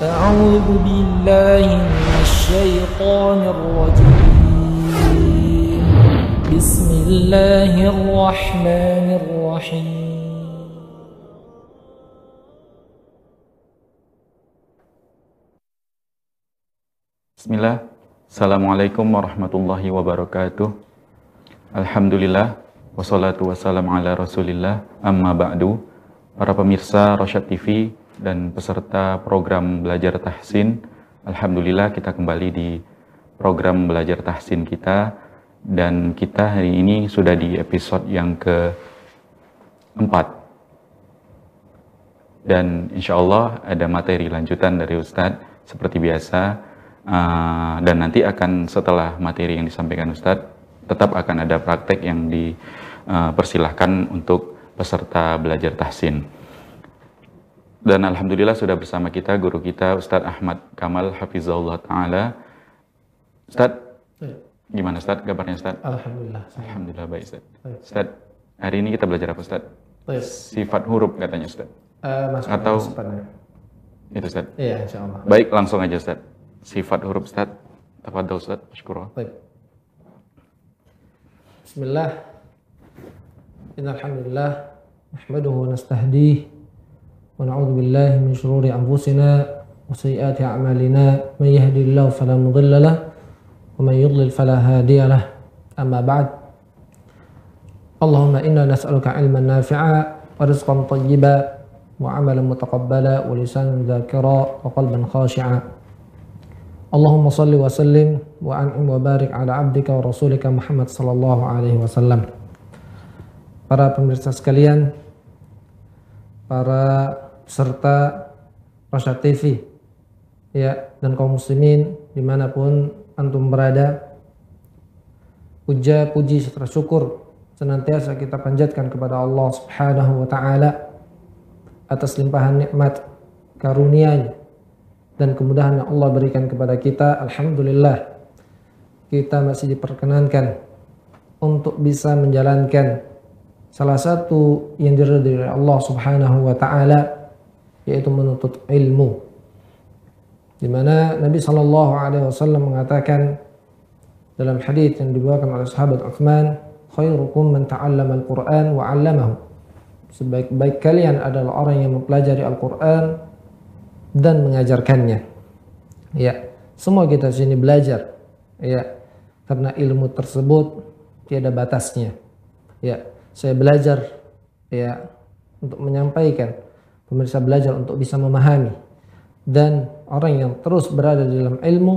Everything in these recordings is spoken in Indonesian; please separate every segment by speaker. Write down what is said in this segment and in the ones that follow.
Speaker 1: أعوذ بالله من الشيطان الرجيم. بسم الله الرحمن الرحيم.
Speaker 2: بسم الله السلام عليكم ورحمة الله وبركاته الحمد لله والصلاة والسلام على رسول الله أما بعد para pemirsa Rosyad TV dan peserta program Belajar Tahsin. Alhamdulillah kita kembali di program Belajar Tahsin kita. Dan kita hari ini sudah di episode yang keempat. Dan insya Allah ada materi lanjutan dari Ustadz seperti biasa Uh, dan nanti akan setelah materi yang disampaikan Ustadz tetap akan ada praktek yang dipersilahkan uh, untuk peserta belajar tahsin. Dan Alhamdulillah sudah bersama kita guru kita Ustadz Ahmad Kamal Hafizahullah Ta'ala. Ustadz, ya. gimana Ustadz kabarnya Ustadz?
Speaker 1: Alhamdulillah.
Speaker 2: Alhamdulillah baik Ustadz. Ustadz, hari ini kita belajar apa Ustadz? Sifat huruf katanya Ustadz.
Speaker 1: Uh,
Speaker 2: Atau itu Ustadz?
Speaker 1: Iya insya Allah.
Speaker 2: Baik langsung aja Ustadz sifat huruf Ustaz. Tafadhal Ustaz, syukur.
Speaker 1: Baik. Bismillah. Innal hamdalillah nahmaduhu wa nastahdihi wa na'udzu billahi min shururi anfusina wa sayyiati a'malina may yahdihillahu fala mudilla lahu wa may yudlil fala hadiya lahu. Amma ba'd. Allahumma inna nas'aluka 'ilman nafi'a wa rizqan tayyiba wa 'amalan mutaqabbala wa lisanan dzakira wa qalban khashi'a. Allahumma salli wa sallim wa an'im wa barik ala abdika wa rasulika Muhammad sallallahu alaihi wasallam. Para pemirsa sekalian, para peserta Rasya TV, ya dan kaum muslimin di mana pun antum berada, puja puji serta syukur senantiasa kita panjatkan kepada Allah Subhanahu wa taala atas limpahan nikmat karunia-Nya dan kemudahan yang Allah berikan kepada kita, alhamdulillah kita masih diperkenankan untuk bisa menjalankan salah satu yang diridhoi oleh Allah Subhanahu wa taala yaitu menuntut ilmu. Di mana Nabi Shallallahu alaihi wasallam mengatakan dalam hadis yang dibawakan oleh sahabat Uthman, khairukum man ta'allama al-Qur'an wa 'allamahu. Sebaik-baik kalian adalah orang yang mempelajari Al-Qur'an dan mengajarkannya. Ya, semua kita sini belajar. Ya, karena ilmu tersebut tiada batasnya. Ya, saya belajar ya untuk menyampaikan, pemirsa belajar untuk bisa memahami. Dan orang yang terus berada di dalam ilmu,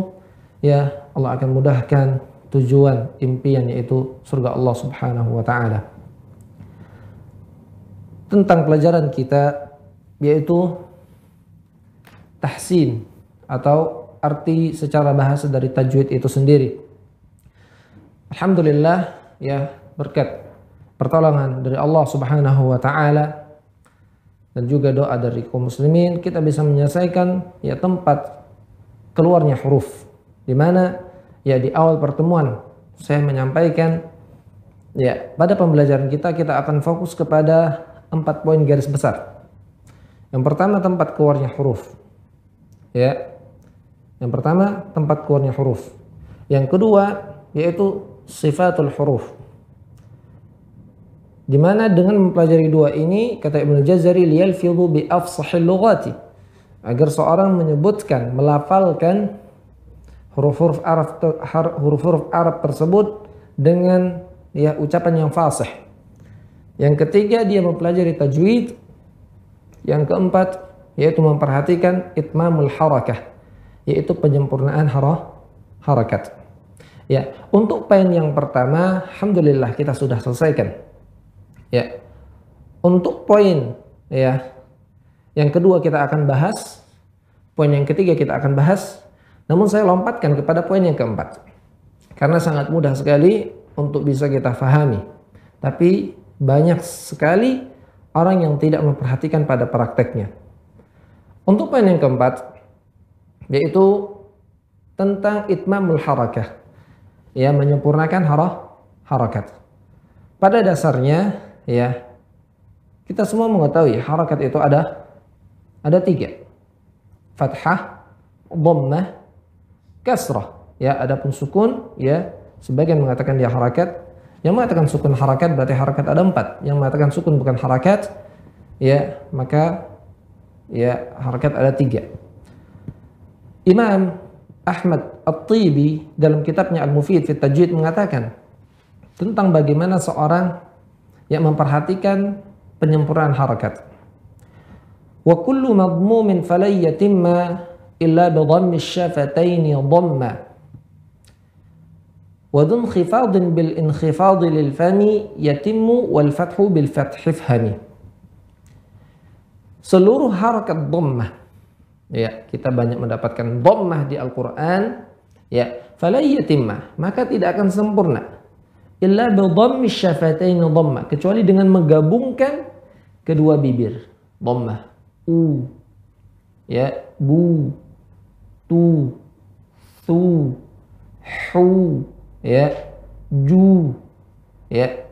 Speaker 1: ya Allah akan mudahkan tujuan impian yaitu surga Allah Subhanahu wa taala. Tentang pelajaran kita yaitu tahsin atau arti secara bahasa dari tajwid itu sendiri. Alhamdulillah ya berkat pertolongan dari Allah Subhanahu wa taala dan juga doa dari kaum muslimin kita bisa menyelesaikan ya tempat keluarnya huruf di mana ya di awal pertemuan saya menyampaikan ya pada pembelajaran kita kita akan fokus kepada empat poin garis besar. Yang pertama tempat keluarnya huruf. Ya. Yang pertama tempat keluarnya huruf. Yang kedua yaitu sifatul huruf. Di mana dengan mempelajari dua ini kata Ibnu Jazari liyalfidhu bi afsahil lughati agar seorang menyebutkan melafalkan huruf-huruf Arab huruf-huruf Arab tersebut dengan ya ucapan yang fasih. Yang ketiga dia mempelajari tajwid. Yang keempat yaitu memperhatikan itmamul harakah yaitu penyempurnaan harah, harakat. Ya, untuk poin yang pertama alhamdulillah kita sudah selesaikan. Ya. Untuk poin ya yang kedua kita akan bahas, poin yang ketiga kita akan bahas, namun saya lompatkan kepada poin yang keempat. Karena sangat mudah sekali untuk bisa kita fahami. Tapi banyak sekali orang yang tidak memperhatikan pada prakteknya. Untuk poin yang keempat, yaitu tentang itmamul harakah. Ya, menyempurnakan harah, harakat. Pada dasarnya, ya, kita semua mengetahui harakat itu ada ada tiga. Fathah, dhammah kasrah. Ya adapun sukun ya sebagian mengatakan dia harakat. Yang mengatakan sukun harakat berarti harakat ada empat. Yang mengatakan sukun bukan harakat ya maka ya harakat ada tiga. Imam Ahmad At-Tibi dalam kitabnya Al-Mufid Fit Tajwid mengatakan tentang bagaimana seorang yang memperhatikan penyempurnaan harakat. Wa kullu madmumin falay yatimma illa bi dhammi syafataini dhamma. Wa khifadin bil inkhifad lil fami yatimmu wal fathu bil fathi fahmi. Seluruh harakat dhammah ya kita banyak mendapatkan dhammah di Al-Qur'an ya falay yatimma maka tidak akan sempurna illa bi dhammi syafataini dhamma kecuali dengan menggabungkan kedua bibir. Dhammah. U. Ya bu tu su hu ya ju ya.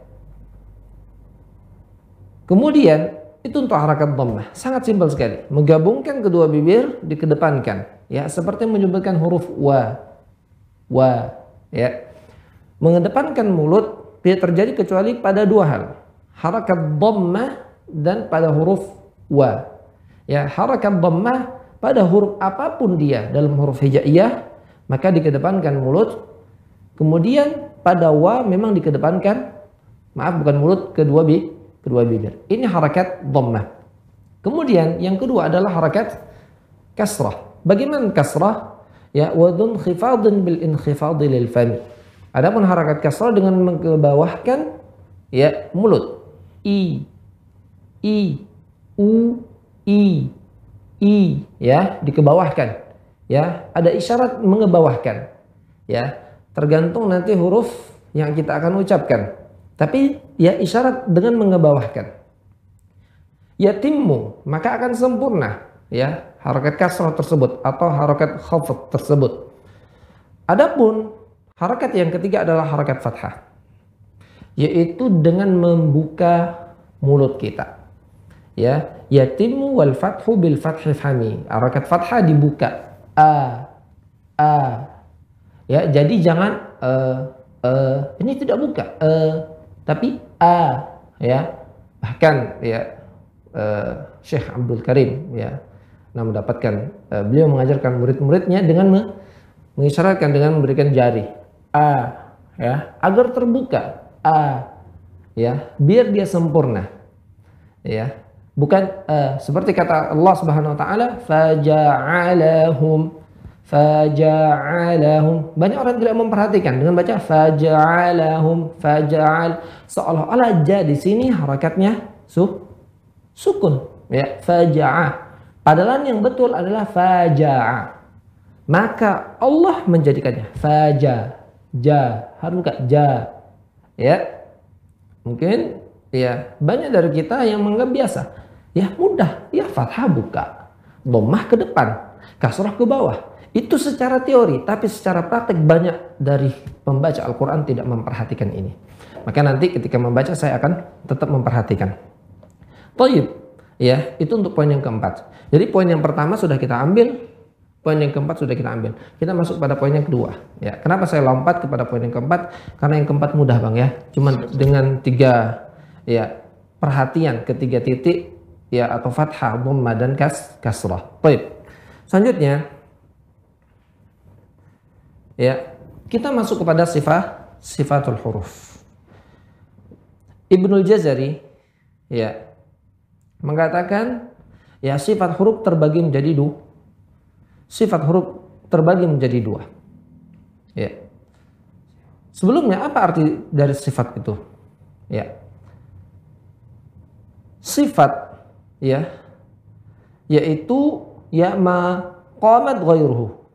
Speaker 1: Kemudian itu untuk harakat dhammah. Sangat simpel sekali. Menggabungkan kedua bibir dikedepankan. Ya seperti menyebutkan huruf wa. Wa ya mengedepankan mulut tidak terjadi kecuali pada dua hal harakat dhammah dan pada huruf wa. Ya, harakat dhammah pada huruf apa pun dia dalam huruf hijaiyah maka dikedepankan mulut. Kemudian pada wa memang dikedepankan maaf bukan mulut kedua bi kedua bibir. Ini harakat dhammah. Kemudian yang kedua adalah harakat kasrah. Bagaimana kasrah? Ya, wadun khifadun bil inkhifadi lil fami. Adapun harakat kasrah dengan mengebawahkan ya mulut. I i u i i ya dikebawahkan. Ya ada isyarat mengebawahkan. Ya tergantung nanti huruf yang kita akan ucapkan. Tapi ya isyarat dengan mengebawahkan. Yatimmu maka akan sempurna ya harokat kasrah tersebut atau harokat khafat tersebut. Adapun harokat yang ketiga adalah harokat fathah. Yaitu dengan membuka mulut kita. Ya yatimu wal fathu bil fathi fami harakat fathah dibuka. A a. Ya jadi jangan uh, uh, ini tidak buka. Uh, tapi a. Ya bahkan ya uh, Syekh Abdul Karim ya nah mendapatkan uh, beliau mengajarkan murid-muridnya dengan mengisyaratkan dengan memberikan jari a ya agar terbuka a ya biar dia sempurna ya Bukan uh, seperti kata Allah Subhanahu wa taala faja'alahum faja'alahum. Banyak orang tidak memperhatikan dengan baca faja'alahum faja'al seolah-olah ja di sini harakatnya su sukun ya faja'a. Padahal yang betul adalah faja'a. Maka Allah menjadikannya faja ja harus buka ja ya mungkin ya banyak dari kita yang menganggap biasa Ya mudah, ya fathah buka. Domah ke depan, kasrah ke bawah. Itu secara teori, tapi secara praktek banyak dari pembaca Al-Quran tidak memperhatikan ini. Maka nanti ketika membaca saya akan tetap memperhatikan. Toyib, ya itu untuk poin yang keempat. Jadi poin yang pertama sudah kita ambil, poin yang keempat sudah kita ambil. Kita masuk pada poin yang kedua. Ya, kenapa saya lompat kepada poin yang keempat? Karena yang keempat mudah bang ya. Cuman dengan tiga ya perhatian ketiga titik ya atau fathah, dhamma dan kas kasrah. Baik. Selanjutnya ya, kita masuk kepada sifat sifatul huruf. Ibnul Jazari ya mengatakan ya sifat huruf terbagi menjadi dua. Sifat huruf terbagi menjadi dua. Ya. Sebelumnya apa arti dari sifat itu? Ya. Sifat ya yaitu ya ma qamat ghairuhu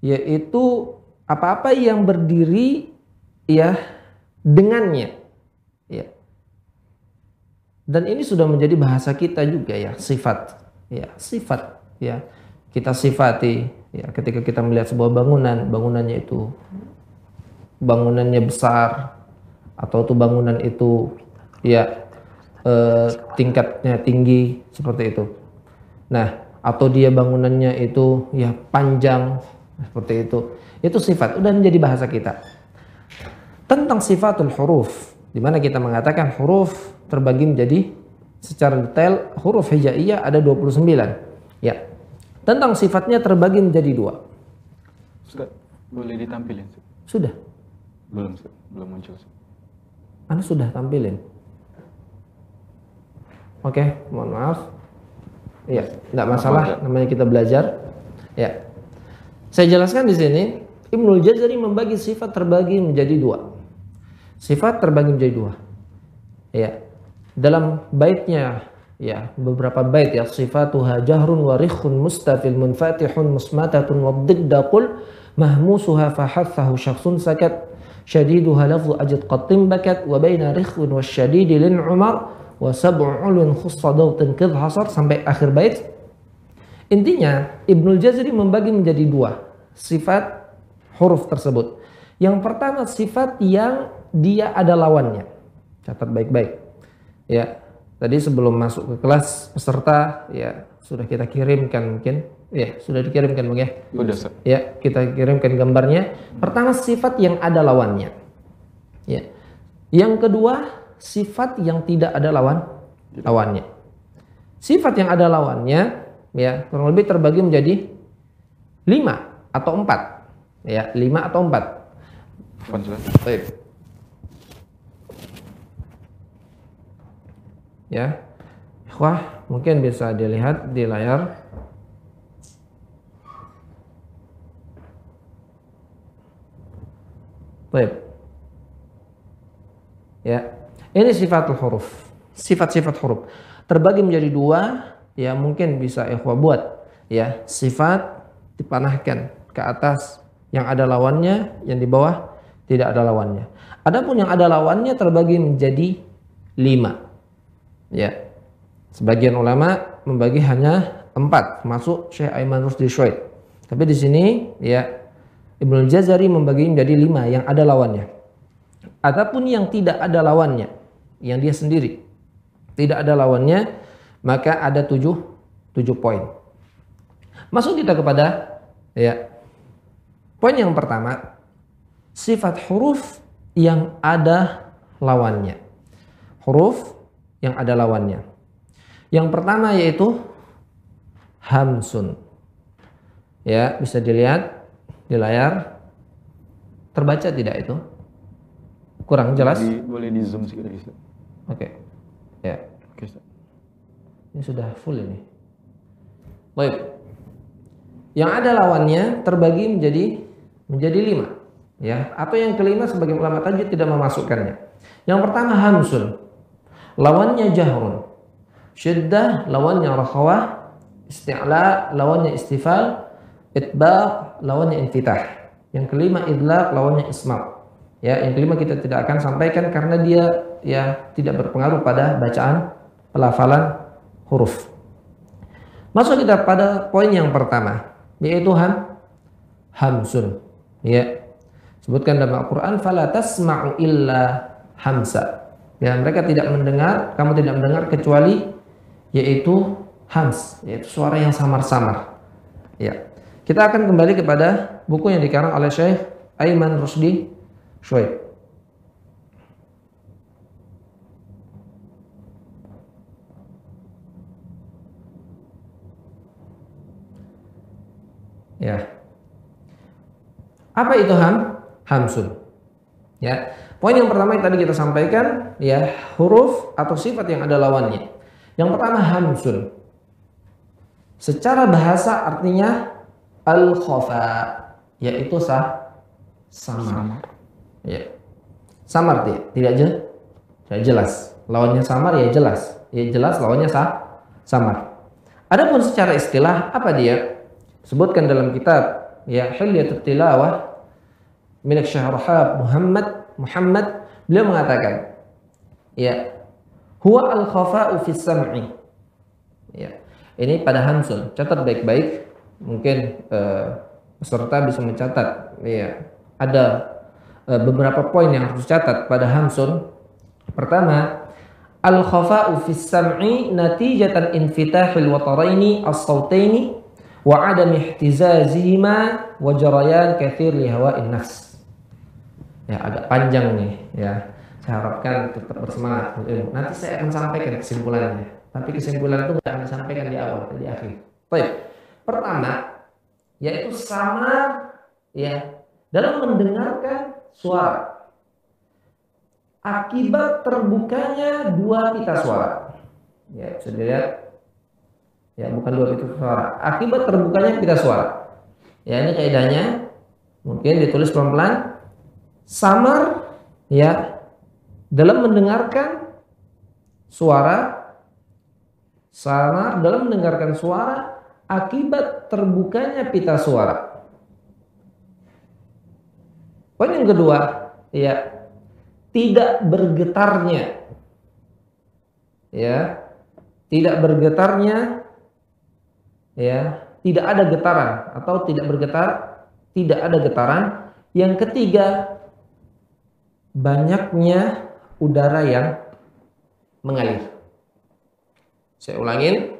Speaker 1: yaitu apa-apa yang berdiri ya dengannya ya dan ini sudah menjadi bahasa kita juga ya sifat ya sifat ya kita sifati ya ketika kita melihat sebuah bangunan bangunannya itu bangunannya besar atau tuh bangunan itu ya eh, tingkatnya tinggi seperti itu. Nah, atau dia bangunannya itu ya panjang seperti itu. Itu sifat udah menjadi bahasa kita. Tentang sifatul huruf di mana kita mengatakan huruf terbagi menjadi secara detail huruf hijaiyah ada 29. Ya. Tentang sifatnya terbagi menjadi dua.
Speaker 2: Ustaz, boleh ditampilin?
Speaker 1: Sudah.
Speaker 2: Belum, Ustaz. belum muncul. Ustaz.
Speaker 1: Anda sudah tampilin. Oke, mohon maaf. Iya, tidak masalah. Namanya kita belajar. Ya, saya jelaskan di sini. Ibnul Jazari membagi sifat terbagi menjadi dua. Sifat terbagi menjadi dua. Ya, dalam baitnya ya beberapa bait ya. Sifatuha jahrun wa rikhun mustafil munfatihun musmatatun wa didda qul mahmusuha fahathahu syakhsun sakat syadiduha lafzu ajid qattim bakat wa baina rikhun wa syadidi lin umar wa sab'u ulun khussa dawtin kidh hasar sampai akhir bait. Intinya Ibnul Jazari membagi menjadi dua sifat huruf tersebut. Yang pertama sifat yang dia ada lawannya. Catat baik-baik. Ya tadi sebelum masuk ke kelas peserta ya sudah kita kirimkan mungkin. Ya sudah dikirimkan mungkin ya?
Speaker 2: Udah, Ustaz.
Speaker 1: ya kita kirimkan gambarnya. Pertama sifat yang ada lawannya. Ya. Yang kedua sifat yang tidak ada lawan lawannya. Sifat yang ada lawannya ya kurang lebih terbagi menjadi lima atau empat. Ya lima atau empat. Baik. Ya. Wah, mungkin bisa dilihat di layar. Baik. Ya. Ini sifatul huruf. Sifat-sifat huruf. Terbagi menjadi dua, ya mungkin bisa ikhwah buat. Ya, sifat dipanahkan ke atas yang ada lawannya, yang di bawah tidak ada lawannya. Adapun yang ada lawannya terbagi menjadi lima. Ya, sebagian ulama membagi hanya empat, masuk Syekh Aiman Rusdi Shuaib. Tapi di sini ya Ibnu Jazari membagi menjadi lima yang ada lawannya. Adapun yang tidak ada lawannya, yang dia sendiri tidak ada lawannya, maka ada tujuh tujuh poin. Masuk kita kepada ya poin yang pertama sifat huruf yang ada lawannya. Huruf yang ada lawannya. Yang pertama yaitu hamsun. Ya, bisa dilihat di layar. Terbaca tidak itu? Kurang jelas?
Speaker 2: Di- boleh di zoom sedikit lagi.
Speaker 1: Oke. Ya,
Speaker 2: Oke, Ustaz.
Speaker 1: ini sudah full ini. Baik. Yang ada lawannya terbagi menjadi menjadi lima. Ya, atau yang kelima sebagai ulama tajwid tidak memasukkannya. Yang pertama hamsun. Lawannya jahrun. Syiddah lawannya rakhawah. Isti'la lawannya istifal. Itbaq lawannya infitah. Yang kelima idlaq lawannya ismat. Ya, yang kelima kita tidak akan sampaikan karena dia ya tidak berpengaruh pada bacaan pelafalan huruf. Masuk kita pada poin yang pertama, yaitu ham hamsun. Ya. Sebutkan dalam Al-Qur'an fala tasma'u illa hamsa. Ya, mereka tidak mendengar, kamu tidak mendengar kecuali yaitu hams, yaitu suara yang samar-samar. Ya. Kita akan kembali kepada buku yang dikarang oleh Syekh Aiman Rusdi Shuaib. Ya. Apa itu ham? Hamsun. Ya. Poin yang pertama yang tadi kita sampaikan ya huruf atau sifat yang ada lawannya. Yang pertama hamsun. Secara bahasa artinya al khofa yaitu sah samar. Ya. Samar tidak tidak je, tidak jelas. Lawannya samar ya jelas. Ya jelas lawannya sah samar. Adapun secara istilah apa dia? Sebutkan dalam kitab ya Hilyatut Tilawah milik Syahrahab Muhammad Muhammad beliau mengatakan ya huwa al khafa'u fis sam'i. Ya ini pada hamsun catat baik-baik mungkin eh, peserta bisa mencatat. Ya ada eh, beberapa poin yang harus catat pada hamsun pertama al-khafa'u fis sam'i natijatan infitahil wataraini as-sautaini wa adam ihtizazihima wa jarayan kathir li hawa'in nafs. Ya, agak panjang nih ya. Saya harapkan tetap bersemangat. Nanti saya akan sampaikan kesimpulannya. Tapi kesimpulan itu nggak akan disampaikan di awal, di akhir. Baik. Pertama, yaitu sama ya dalam mendengarkan suara akibat terbukanya dua pita suara. Ya, bisa dilihat. Ya, bukan dua pita suara. Akibat terbukanya pita suara. Ya, ini kaidahnya. Mungkin ditulis pelan-pelan. Samar ya dalam mendengarkan suara samar dalam mendengarkan suara akibat terbukanya pita suara. Poin yang kedua, ya tidak bergetarnya ya tidak bergetarnya ya tidak ada getaran atau tidak bergetar tidak ada getaran yang ketiga banyaknya udara yang mengalir. Saya ulangin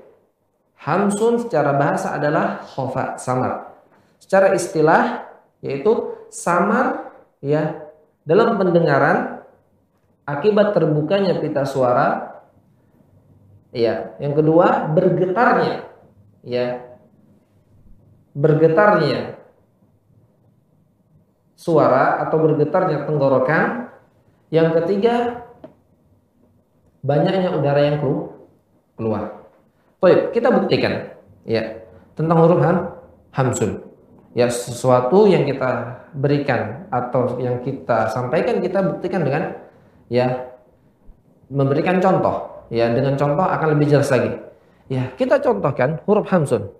Speaker 1: hamsun secara bahasa adalah khofa samar. Secara istilah yaitu samar ya dalam pendengaran akibat terbukanya pita suara ya yang kedua bergetarnya ya bergetarnya suara atau bergetarnya tenggorokan. Yang ketiga banyaknya udara yang keluar. Baik, kita buktikan ya tentang huruf ham hamsun ya sesuatu yang kita berikan atau yang kita sampaikan kita buktikan dengan ya memberikan contoh. Ya dengan contoh akan lebih jelas lagi. Ya kita contohkan huruf hamsun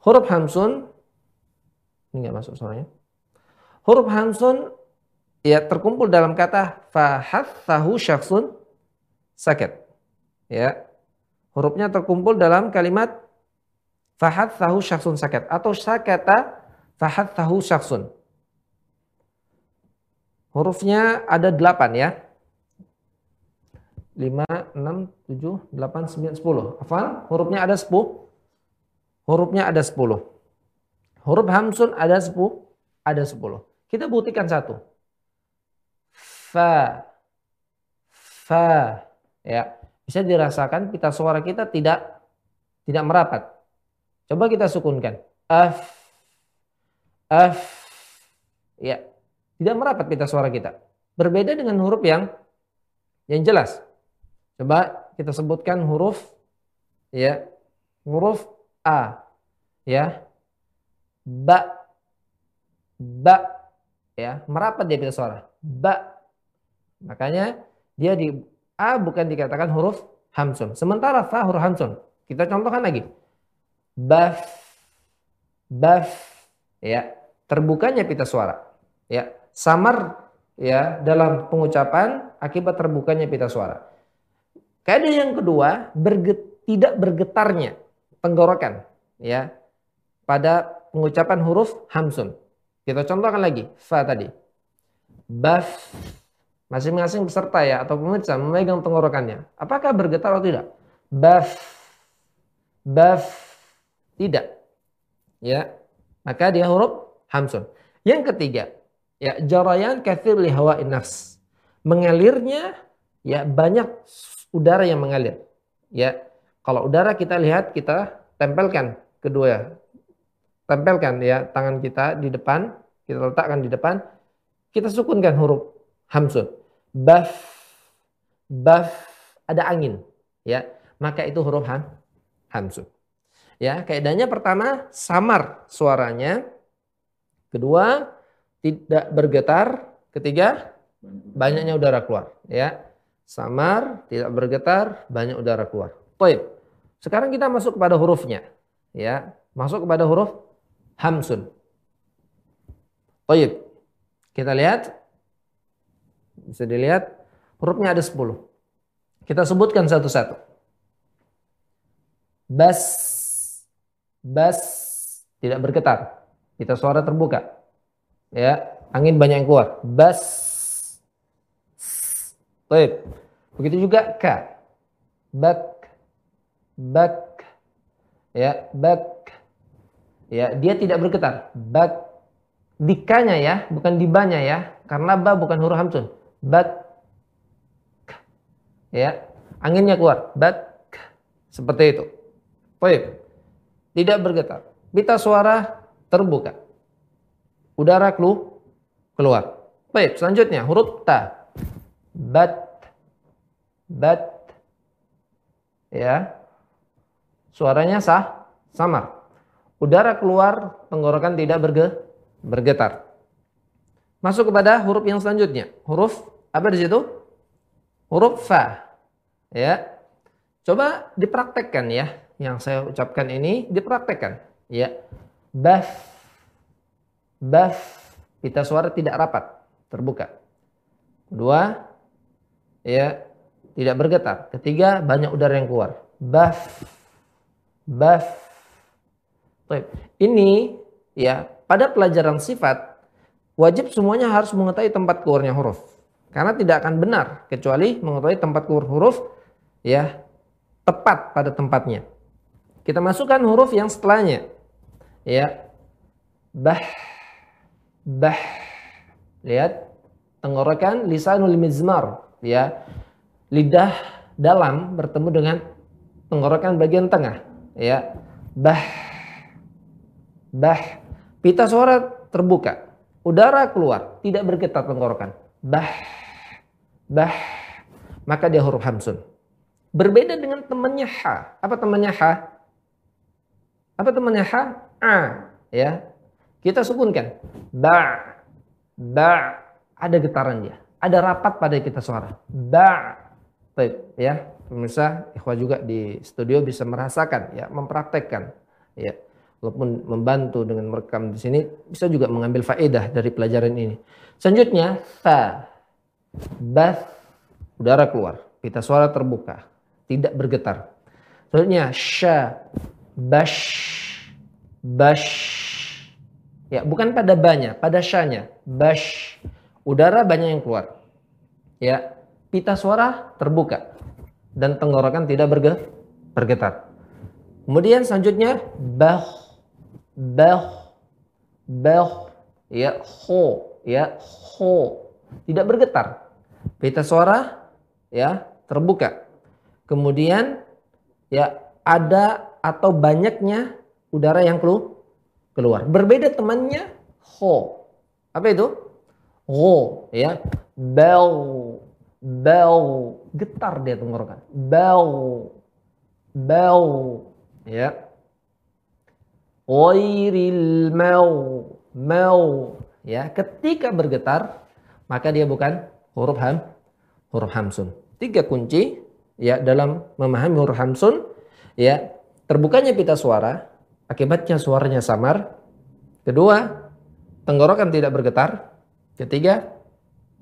Speaker 1: huruf hamsun ini nggak masuk suaranya huruf hamsun ya terkumpul dalam kata tahu syaksun sakit ya hurufnya terkumpul dalam kalimat tahu syaksun sakit atau sakata tahu syaksun Hurufnya ada 8 ya. 5, 6, 7, 8, 9, 10. Afan, hurufnya ada 10. Hurufnya ada 10. Huruf hamsun ada 10. Ada 10. Kita buktikan satu. Fa. Fa. Ya. Bisa dirasakan pita suara kita tidak tidak merapat. Coba kita sukunkan. Af. Af. Ya. Tidak merapat pita suara kita. Berbeda dengan huruf yang yang jelas. Coba kita sebutkan huruf ya. Huruf A. Ya. Ba. Ba. Ya, merapat dia pita suara. Ba. Makanya dia di A bukan dikatakan huruf hamsun. Sementara fa huruf hamsun. Kita contohkan lagi. Baf. Baf. Ya. Terbukanya pita suara. Ya samar ya dalam pengucapan akibat terbukanya pita suara. Kaidah yang kedua, berget, tidak bergetarnya tenggorokan ya pada pengucapan huruf hamsun. Kita contohkan lagi, fa tadi. Baf masing-masing peserta ya atau pemirsa memegang tenggorokannya. Apakah bergetar atau tidak? Baf baf tidak. Ya. Maka dia huruf hamsun. Yang ketiga, ya jarayan kathir li hawa nafs. Mengalirnya ya banyak udara yang mengalir. Ya, kalau udara kita lihat kita tempelkan kedua tempelkan ya tangan kita di depan, kita letakkan di depan, kita sukunkan huruf hamsun. Baf baf ada angin ya, maka itu huruf ham hamsun. Ya, kaidahnya pertama samar suaranya. Kedua, tidak bergetar, ketiga banyaknya udara keluar, ya. Samar, tidak bergetar, banyak udara keluar. Baik. Sekarang kita masuk kepada hurufnya, ya. Masuk kepada huruf hamsun. Baik. Kita lihat bisa dilihat hurufnya ada 10. Kita sebutkan satu-satu. Bas bas tidak bergetar. Kita suara terbuka ya angin banyak yang keluar bas baik Begitu juga ka. Bak. Bak. Ya, bak. Ya, dia tidak bergetar. Bak. Dikanya ya, bukan dibanya ya. Karena ba bukan huruf hamsun. Bak. Ya, anginnya keluar. Bak. Seperti itu. Baik. Tidak bergetar. Pita suara terbuka. Udara kelu keluar. Baik, selanjutnya huruf ta. Bat. Bat. Ya. Suaranya sah, samar. Udara keluar, tenggorokan tidak berge, bergetar. Masuk kepada huruf yang selanjutnya. Huruf apa di situ? Huruf fa. Ya. Coba dipraktekkan ya. Yang saya ucapkan ini dipraktekkan. Ya. Baf. Baf. Pita suara tidak rapat, terbuka. Kedua, ya, tidak bergetar. Ketiga, banyak udara yang keluar. Baf. Baf. Ini ya, pada pelajaran sifat wajib semuanya harus mengetahui tempat keluarnya huruf. Karena tidak akan benar kecuali mengetahui tempat keluar huruf ya tepat pada tempatnya. Kita masukkan huruf yang setelahnya. Ya. Bah. Bah. Lihat. Tenggorokan lisanul mizmar. Ya. Lidah dalam bertemu dengan tenggorokan bagian tengah. Ya. Bah. Bah. Pita suara terbuka. Udara keluar. Tidak bergetar tenggorokan. Bah. Bah. Maka dia huruf hamsun. Berbeda dengan temannya ha. Apa temannya ha? Apa temannya ha? A. Ya. Kita sukunkan. Ba. Ba. Ada getaran dia. Ada rapat pada kita suara. Ba. Baik, ya. Pemirsa, ikhwah juga di studio bisa merasakan ya, mempraktekkan ya. Walaupun membantu dengan merekam di sini bisa juga mengambil faedah dari pelajaran ini. Selanjutnya fa. Bath udara keluar, pita suara terbuka tidak bergetar. Selanjutnya sya, bash, bash. Ya, bukan pada banyak, pada syanya. Bash. Udara banyak yang keluar. Ya, pita suara terbuka dan tenggorokan tidak berge, bergetar. Kemudian selanjutnya bah, bah, bah, ya ho, ya ho, tidak bergetar. Pita suara ya terbuka Kemudian ya ada atau banyaknya udara yang keluar. Berbeda temannya ho. Apa itu? Ho ya. Bel bel getar dia tenggorokan. Bel bel ya. Oiril mau mau ya ketika bergetar maka dia bukan huruf ham huruf hamsun. Tiga kunci ya dalam memahami huruf hamsun ya terbukanya pita suara akibatnya suaranya samar. Kedua tenggorokan tidak bergetar. Ketiga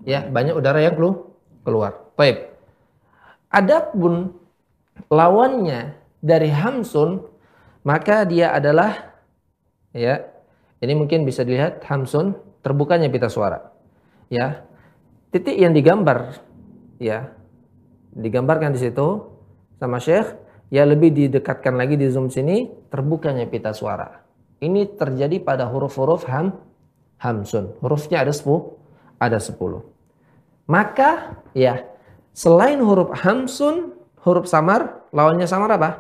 Speaker 1: ya banyak udara yang keluar. Baik. Adapun lawannya dari hamsun maka dia adalah ya ini mungkin bisa dilihat hamsun terbukanya pita suara ya titik yang digambar ya digambarkan di situ sama Syekh, ya lebih didekatkan lagi di zoom sini terbukanya pita suara. Ini terjadi pada huruf-huruf ham hamsun. Hurufnya ada 10, ada 10. Maka ya selain huruf hamsun, huruf samar, lawannya samar apa?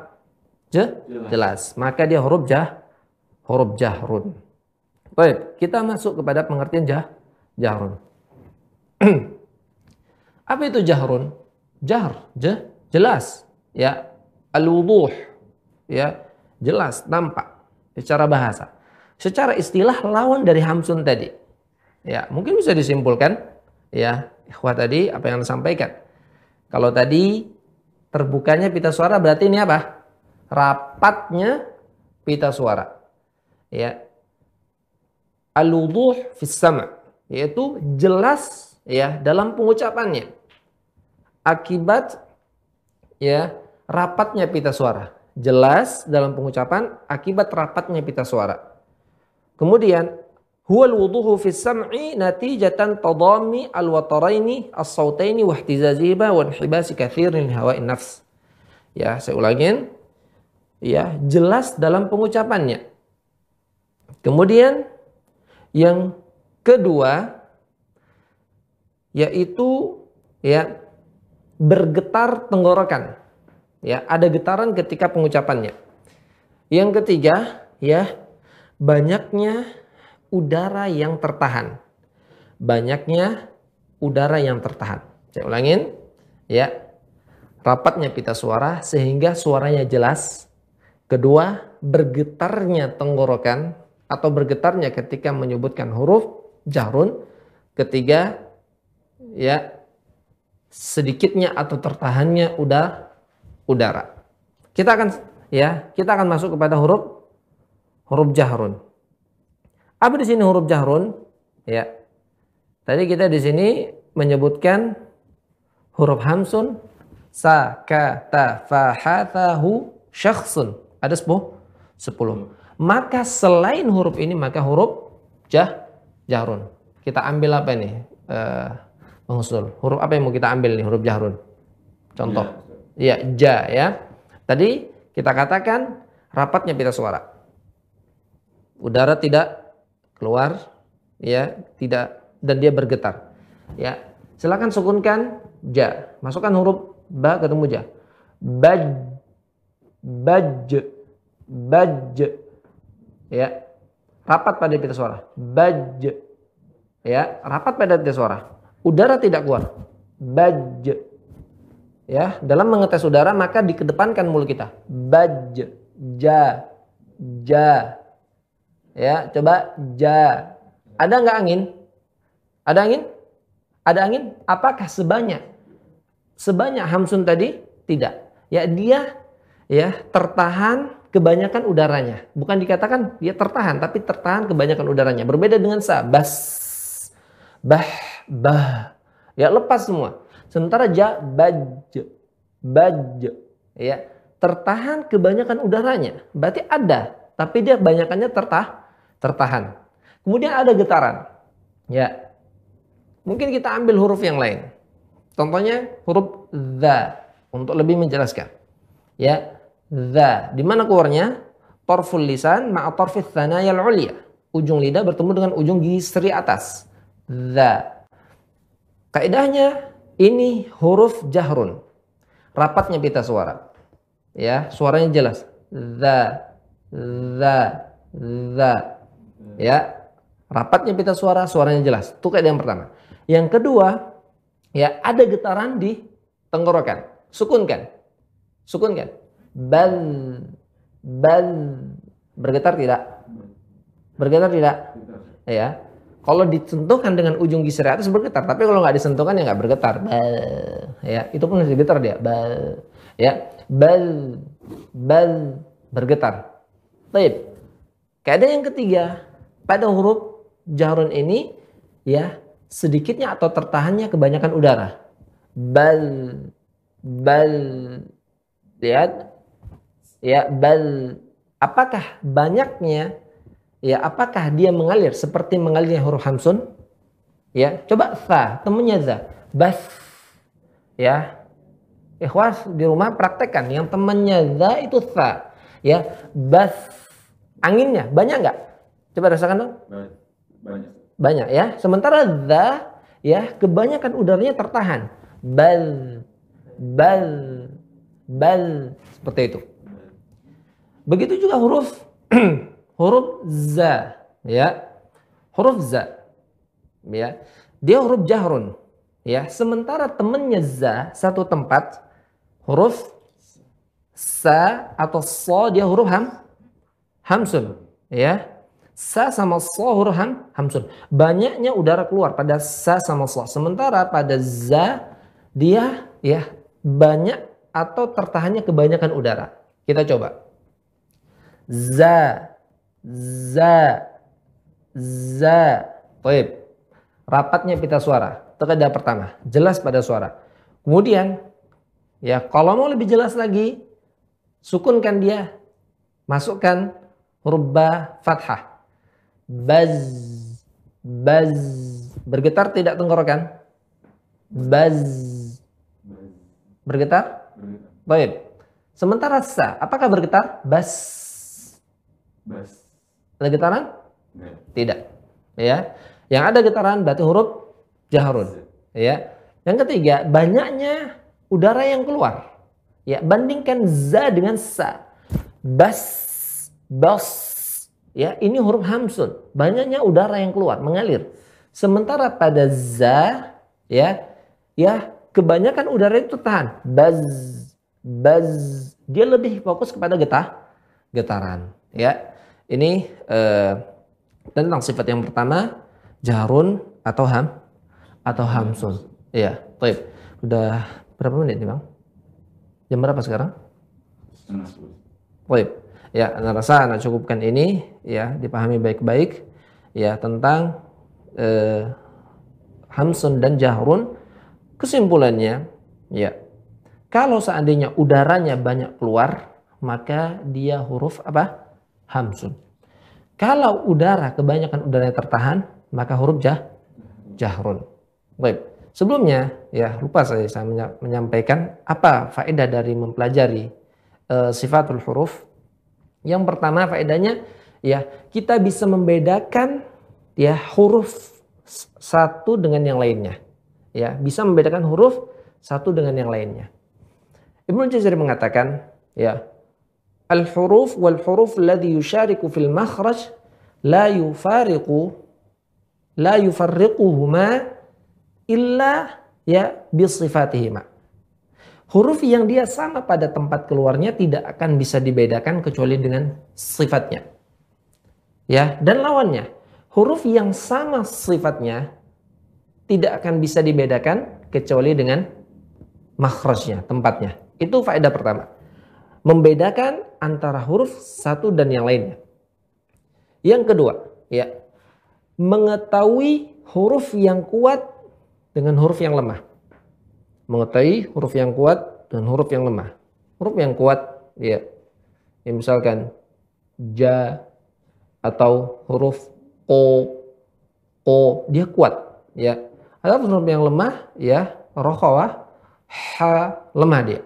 Speaker 1: Je? Jelas. Jelas. Maka dia huruf jah, huruf jahrun. Baik, kita masuk kepada pengertian jah, jahrun. apa itu jahrun? Jahr, je, jelas. Ya, al-wuduh. Ya, jelas, nampak secara bahasa. Secara istilah lawan dari hamsun tadi. Ya, mungkin bisa disimpulkan ya, ikhwah tadi apa yang disampaikan. Kalau tadi terbukanya pita suara berarti ini apa? Rapatnya pita suara. Ya. Al-wuduh fis sama, yaitu jelas ya dalam pengucapannya akibat ya rapatnya pita suara. Jelas dalam pengucapan akibat rapatnya pita suara. Kemudian huwa al-wuduhu fi sam'i natijatan tadammi al-wataraini as-sautaini wa ihtizaziba wa inhibasi kathirin hawa'in nafs. Ya, saya ulangin. Ya, jelas dalam pengucapannya. Kemudian yang kedua yaitu ya bergetar tenggorokan. Ya, ada getaran ketika pengucapannya. Yang ketiga, ya, banyaknya udara yang tertahan. Banyaknya udara yang tertahan. Saya ulangin, ya. Rapatnya pita suara sehingga suaranya jelas. Kedua, bergetarnya tenggorokan atau bergetarnya ketika menyebutkan huruf jarun. Ketiga, ya sedikitnya atau tertahannya udah udara. Kita akan ya, kita akan masuk kepada huruf huruf jahrun. Apa di sini huruf jahrun? Ya. Tadi kita di sini menyebutkan huruf hamsun sa ka ta fa ha ta hu syakhsun. Ada 10 10. Maka selain huruf ini maka huruf jah jahrun. Kita ambil apa ini? Uh, mengusul. Huruf apa yang mau kita ambil nih huruf jahrun? Contoh. Iya, ja ya. Tadi kita katakan rapatnya pita suara. Udara tidak keluar ya, tidak dan dia bergetar. Ya. Silakan sukunkan ja. Masukkan huruf ba ketemu ja. Baj baj baj ya. Rapat pada pita suara. Baj ya, rapat pada pita suara udara tidak keluar. Baj. Ya, dalam mengetes udara maka dikedepankan mulut kita. Baj. Ja. Ja. Ya, coba ja. Ada nggak angin? Ada angin? Ada angin? Apakah sebanyak sebanyak Hamsun tadi? Tidak. Ya, dia ya tertahan kebanyakan udaranya. Bukan dikatakan dia tertahan, tapi tertahan kebanyakan udaranya. Berbeda dengan sa, bas, bah, bah. Ya lepas semua. Sementara ja baj baj ya tertahan kebanyakan udaranya. Berarti ada, tapi dia banyakannya tertah tertahan. Kemudian ada getaran. Ya. Mungkin kita ambil huruf yang lain. Contohnya huruf za untuk lebih menjelaskan. Ya, za. Di mana keluarnya? Torful lisan ma'a torfit thanayal ulia. Ujung lidah bertemu dengan ujung gigi atas. Za. Kaidahnya ini huruf jahrun. Rapatnya pita suara. Ya, suaranya jelas. Za, za, za. Ya, rapatnya pita suara, suaranya jelas. Itu kaidah yang pertama. Yang kedua, ya ada getaran di tenggorokan. Sukunkan. Sukunkan. Bal, bal. Bergetar tidak? Bergetar tidak? Ya. Kalau disentuhkan dengan ujung gisir atas bergetar, tapi kalau nggak disentuhkan ya nggak bergetar. Bal, ya itu pun masih getar dia. Bal, ya bal, bal bergetar. Baik. Keadaan yang ketiga pada huruf jarun ini ya sedikitnya atau tertahannya kebanyakan udara. Bal, bal, lihat, ya bal. Apakah banyaknya ya apakah dia mengalir seperti mengalirnya huruf hamsun? Ya, coba fa, temennya za. Bas. Ya. Ikhwas di rumah praktekkan yang temannya za itu fa. Ya, bas. Anginnya banyak nggak? Coba rasakan dong. Banyak. Banyak ya. Sementara za ya kebanyakan udaranya tertahan. Bal bal bal seperti itu. Begitu juga huruf huruf za ya. Huruf za ya. Dia huruf jahrun ya. Sementara temennya za satu tempat huruf sa atau so dia huruf ham hamsun ya. Sa sama so huruf ham hamsun. Banyaknya udara keluar pada sa sama so. Sementara pada za dia ya banyak atau tertahannya kebanyakan udara. Kita coba za za za Baik. Rapatnya pita suara. Kaidah pertama. Jelas pada suara. Kemudian ya kalau mau lebih jelas lagi sukunkan dia. Masukkan huruf ba fathah. Baz Baz. Bergetar tidak tenggorokan? Baz. Bergetar? Baik. Sementara sa, apakah bergetar? Bas.
Speaker 2: Bas.
Speaker 1: Ada getaran? Tidak. Ya. Yang ada getaran berarti huruf jahrun. Ya. Yang ketiga, banyaknya udara yang keluar. Ya, bandingkan za dengan sa. Bas, bas. Ya, ini huruf hamsun. Banyaknya udara yang keluar, mengalir. Sementara pada za, ya, ya kebanyakan udara itu tahan. Baz, baz. Dia lebih fokus kepada getah, getaran. Ya, ini eh, tentang sifat yang pertama, jarun atau ham atau hamsun. Iya, baik. Udah berapa menit nih bang? Jam berapa sekarang?
Speaker 2: Setengah.
Speaker 1: Baik. Ya, anda rasa anda cukupkan ini ya dipahami baik-baik ya tentang eh, hamsun dan jahrun. Kesimpulannya ya kalau seandainya udaranya banyak keluar maka dia huruf apa? Hamsun. Kalau udara kebanyakan udara yang tertahan maka huruf jah jahrun. Baik. Sebelumnya ya lupa saya, saya menya- menyampaikan apa faedah dari mempelajari eh, sifatul huruf. Yang pertama faedahnya ya kita bisa membedakan ya huruf satu dengan yang lainnya. Ya, bisa membedakan huruf satu dengan yang lainnya. Ibnu Jazari mengatakan ya al-huruf wal huruf alladhi yushariku fil makhraj la yufariqu la yufarriquhuma illa ya bisifatihima. Huruf yang dia sama pada tempat keluarnya tidak akan bisa dibedakan kecuali dengan sifatnya. Ya, dan lawannya, huruf yang sama sifatnya tidak akan bisa dibedakan kecuali dengan makhrajnya, tempatnya. Itu faedah pertama. Membedakan antara huruf satu dan yang lainnya. Yang kedua, ya, mengetahui huruf yang kuat dengan huruf yang lemah. Mengetahui huruf yang kuat dan huruf yang lemah. Huruf yang kuat, ya, ya misalkan ja atau huruf ko, ko, dia kuat, ya. Ada huruf yang lemah, ya, rokhawah, ha, lemah dia,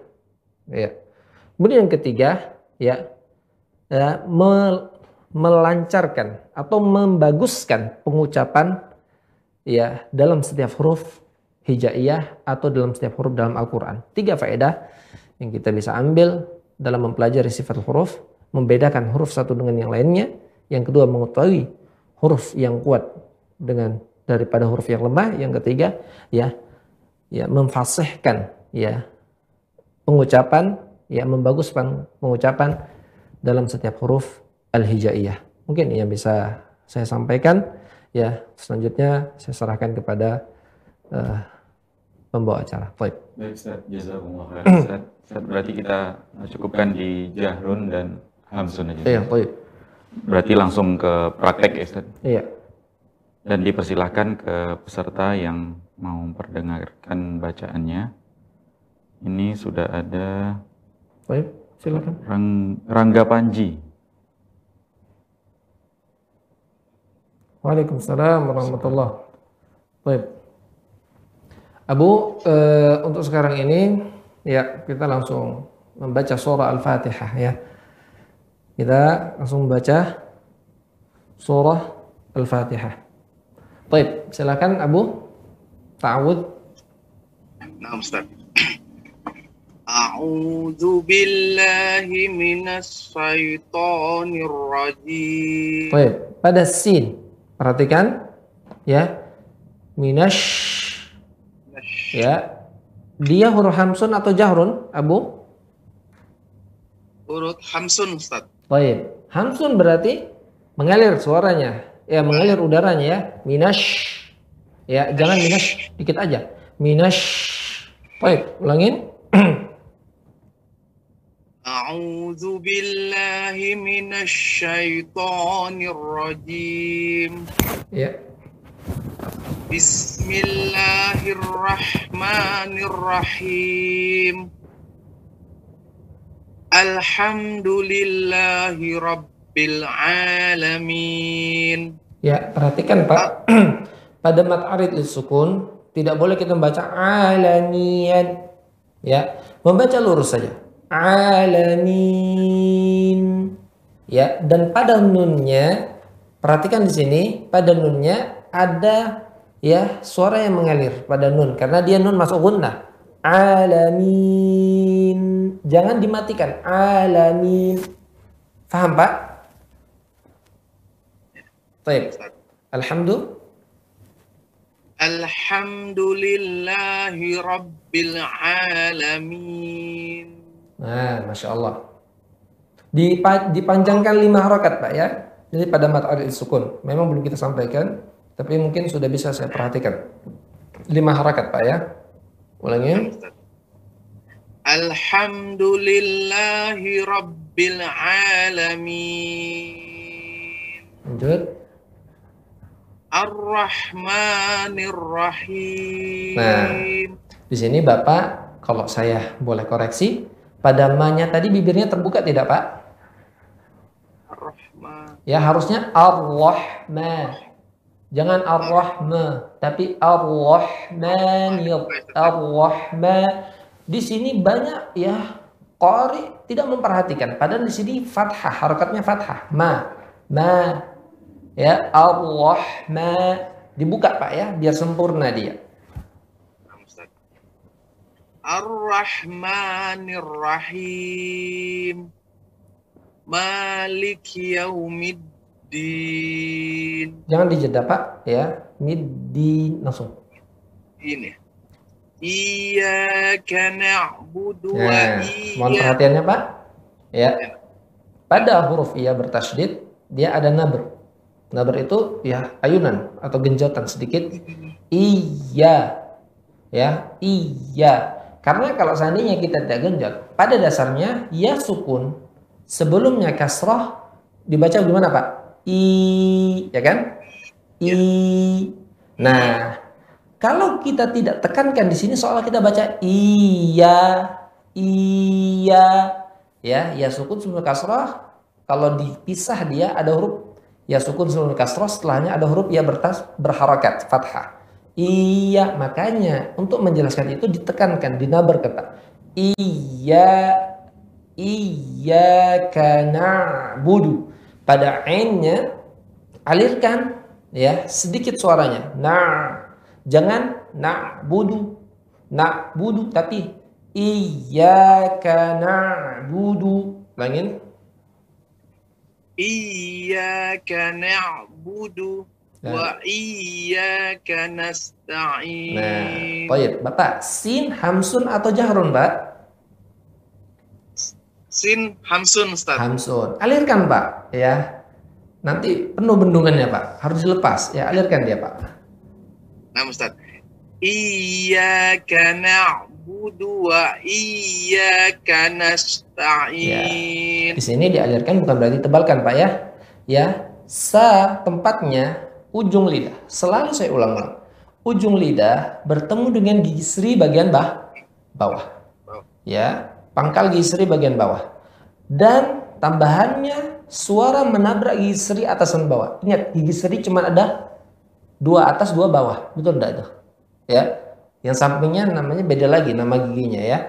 Speaker 1: ya. Kemudian yang ketiga, ya, ya mel- melancarkan atau membaguskan pengucapan ya dalam setiap huruf hijaiyah atau dalam setiap huruf dalam Al-Qur'an. Tiga faedah yang kita bisa ambil dalam mempelajari sifat huruf, membedakan huruf satu dengan yang lainnya. Yang kedua mengetahui huruf yang kuat dengan daripada huruf yang lemah. Yang ketiga ya ya memfasihkan ya pengucapan ya membaguskan pengucapan dalam setiap huruf al-hijaiyah. Mungkin yang bisa saya sampaikan. Ya, selanjutnya saya serahkan kepada eh, pembawa acara. Baik.
Speaker 2: Baik Ustaz, jazakumullah Ustaz. Ustaz, berarti kita cukupkan di Jahrun dan Hamsun aja.
Speaker 1: Iya, baik.
Speaker 2: Berarti langsung ke praktek ya Ustaz.
Speaker 1: Iya.
Speaker 2: Dan dipersilahkan ke peserta yang mau memperdengarkan bacaannya. Ini sudah ada
Speaker 1: Baik, silakan.
Speaker 2: Rang, Rangga Panji.
Speaker 1: Waalaikumsalam warahmatullahi Baik. Abu, e, untuk sekarang ini ya kita langsung membaca surah Al-Fatihah ya. Kita langsung membaca surah Al-Fatihah. Baik, silakan Abu. Ta'awud.
Speaker 3: Nah, Ustaz. أعوذ بالله من الشيطان الرجيم
Speaker 1: Baik, pada sin. Perhatikan ya. Minash ya. Dia huruf hamsun atau jahrun, Abu?
Speaker 3: Urut Hamsun Ustaz
Speaker 1: Baik. Hamsun berarti mengalir suaranya. Ya, mengalir udaranya ya. Minash. Ya, jangan minash dikit aja. Minash. Baik, ulangin.
Speaker 3: أعوذ بالله من الشيطان الرجيم
Speaker 1: Ya.
Speaker 3: بسم الله الرحمن الرحيم الحمد لله رب العالمين
Speaker 1: Ya, perhatikan Pak. Pada mat arid sukun tidak boleh kita membaca alanian. Ya, membaca lurus saja. Alamin. Ya, dan pada nunnya perhatikan di sini pada nunnya ada ya suara yang mengalir pada nun karena dia nun masuk gunnah. Alamin. Jangan dimatikan. Alamin. Faham, Pak? Baik. Alhamdulillah.
Speaker 3: Alhamdulillahi Rabbil Alamin.
Speaker 1: Nah, Masya Allah. dipanjangkan lima harokat Pak ya. Jadi pada mat al sukun. Memang belum kita sampaikan, tapi mungkin sudah bisa saya perhatikan. Lima harokat Pak ya. Ulangi.
Speaker 3: Alhamdulillahi Rabbil Alamin.
Speaker 1: Lanjut.
Speaker 3: Ar-Rahmanir Rahim.
Speaker 1: Nah, di sini Bapak, kalau saya boleh koreksi, pada ma-nya tadi bibirnya terbuka tidak, Pak?
Speaker 3: Ar-Rahman.
Speaker 1: Ya, harusnya Ar-Rahman. Jangan Ar-Rahma, tapi Ar-Rahman, Ar-Rahman. Di sini banyak ya qari tidak memperhatikan. Padahal di sini fathah, harokatnya fathah. Ma, ma, ya Ar-Rahman dibuka Pak ya biar sempurna dia
Speaker 3: Ar-Rahmanir Rahim Malik Yaumiddin.
Speaker 1: Jangan dijeda Pak. Ya Middin. Langsung.
Speaker 3: Ini. Iyyaka na'budu
Speaker 1: nah, wa iya. Mohon perhatiannya Pak. Ya. Pada huruf iya bertasydid dia ada nabr Nabar itu ya ayunan atau genjotan sedikit. Iya. Ya, iya. Karena kalau seandainya kita tidak genjot, pada dasarnya ya sukun sebelumnya kasroh dibaca gimana Pak? I, ya kan? I. Nah, kalau kita tidak tekankan di sini soalnya kita baca iya, iya, ya, ya sukun sebelum kasroh. Kalau dipisah dia ada huruf ya sukun sebelum kasroh setelahnya ada huruf ya bertas berharakat fathah iya makanya untuk menjelaskan itu ditekankan dinabar kata iya iya karena budu pada ainnya alirkan ya sedikit suaranya. Nah jangan nak budu nak budu tapi iya karena budu langin.
Speaker 3: Iyyaka na'budu. nah. Wa iyyaka nasta'in.
Speaker 1: Nah, baik. Bapak, sin hamsun atau jahrun, Pak?
Speaker 3: Sin hamsun, Ustaz.
Speaker 1: Hamsun. Alirkan, Pak, ya. Nanti penuh bendungannya, Pak. Harus dilepas. Ya, alirkan dia, Pak.
Speaker 3: Nah, Ustaz. Iyyaka na'budu wa iyyaka nasta'in.
Speaker 1: Ya. Di sini dialirkan bukan berarti tebalkan, Pak ya. Ya, sa tempatnya ujung lidah. Selalu saya ulang-ulang. Ujung lidah bertemu dengan gigi seri bagian bah bawah. Ya, pangkal gigi seri bagian bawah. Dan tambahannya suara menabrak gigi seri atas dan bawah. Ingat, gigi seri cuma ada dua atas, dua bawah. Betul enggak itu? Ya, yang sampingnya namanya beda lagi nama giginya ya.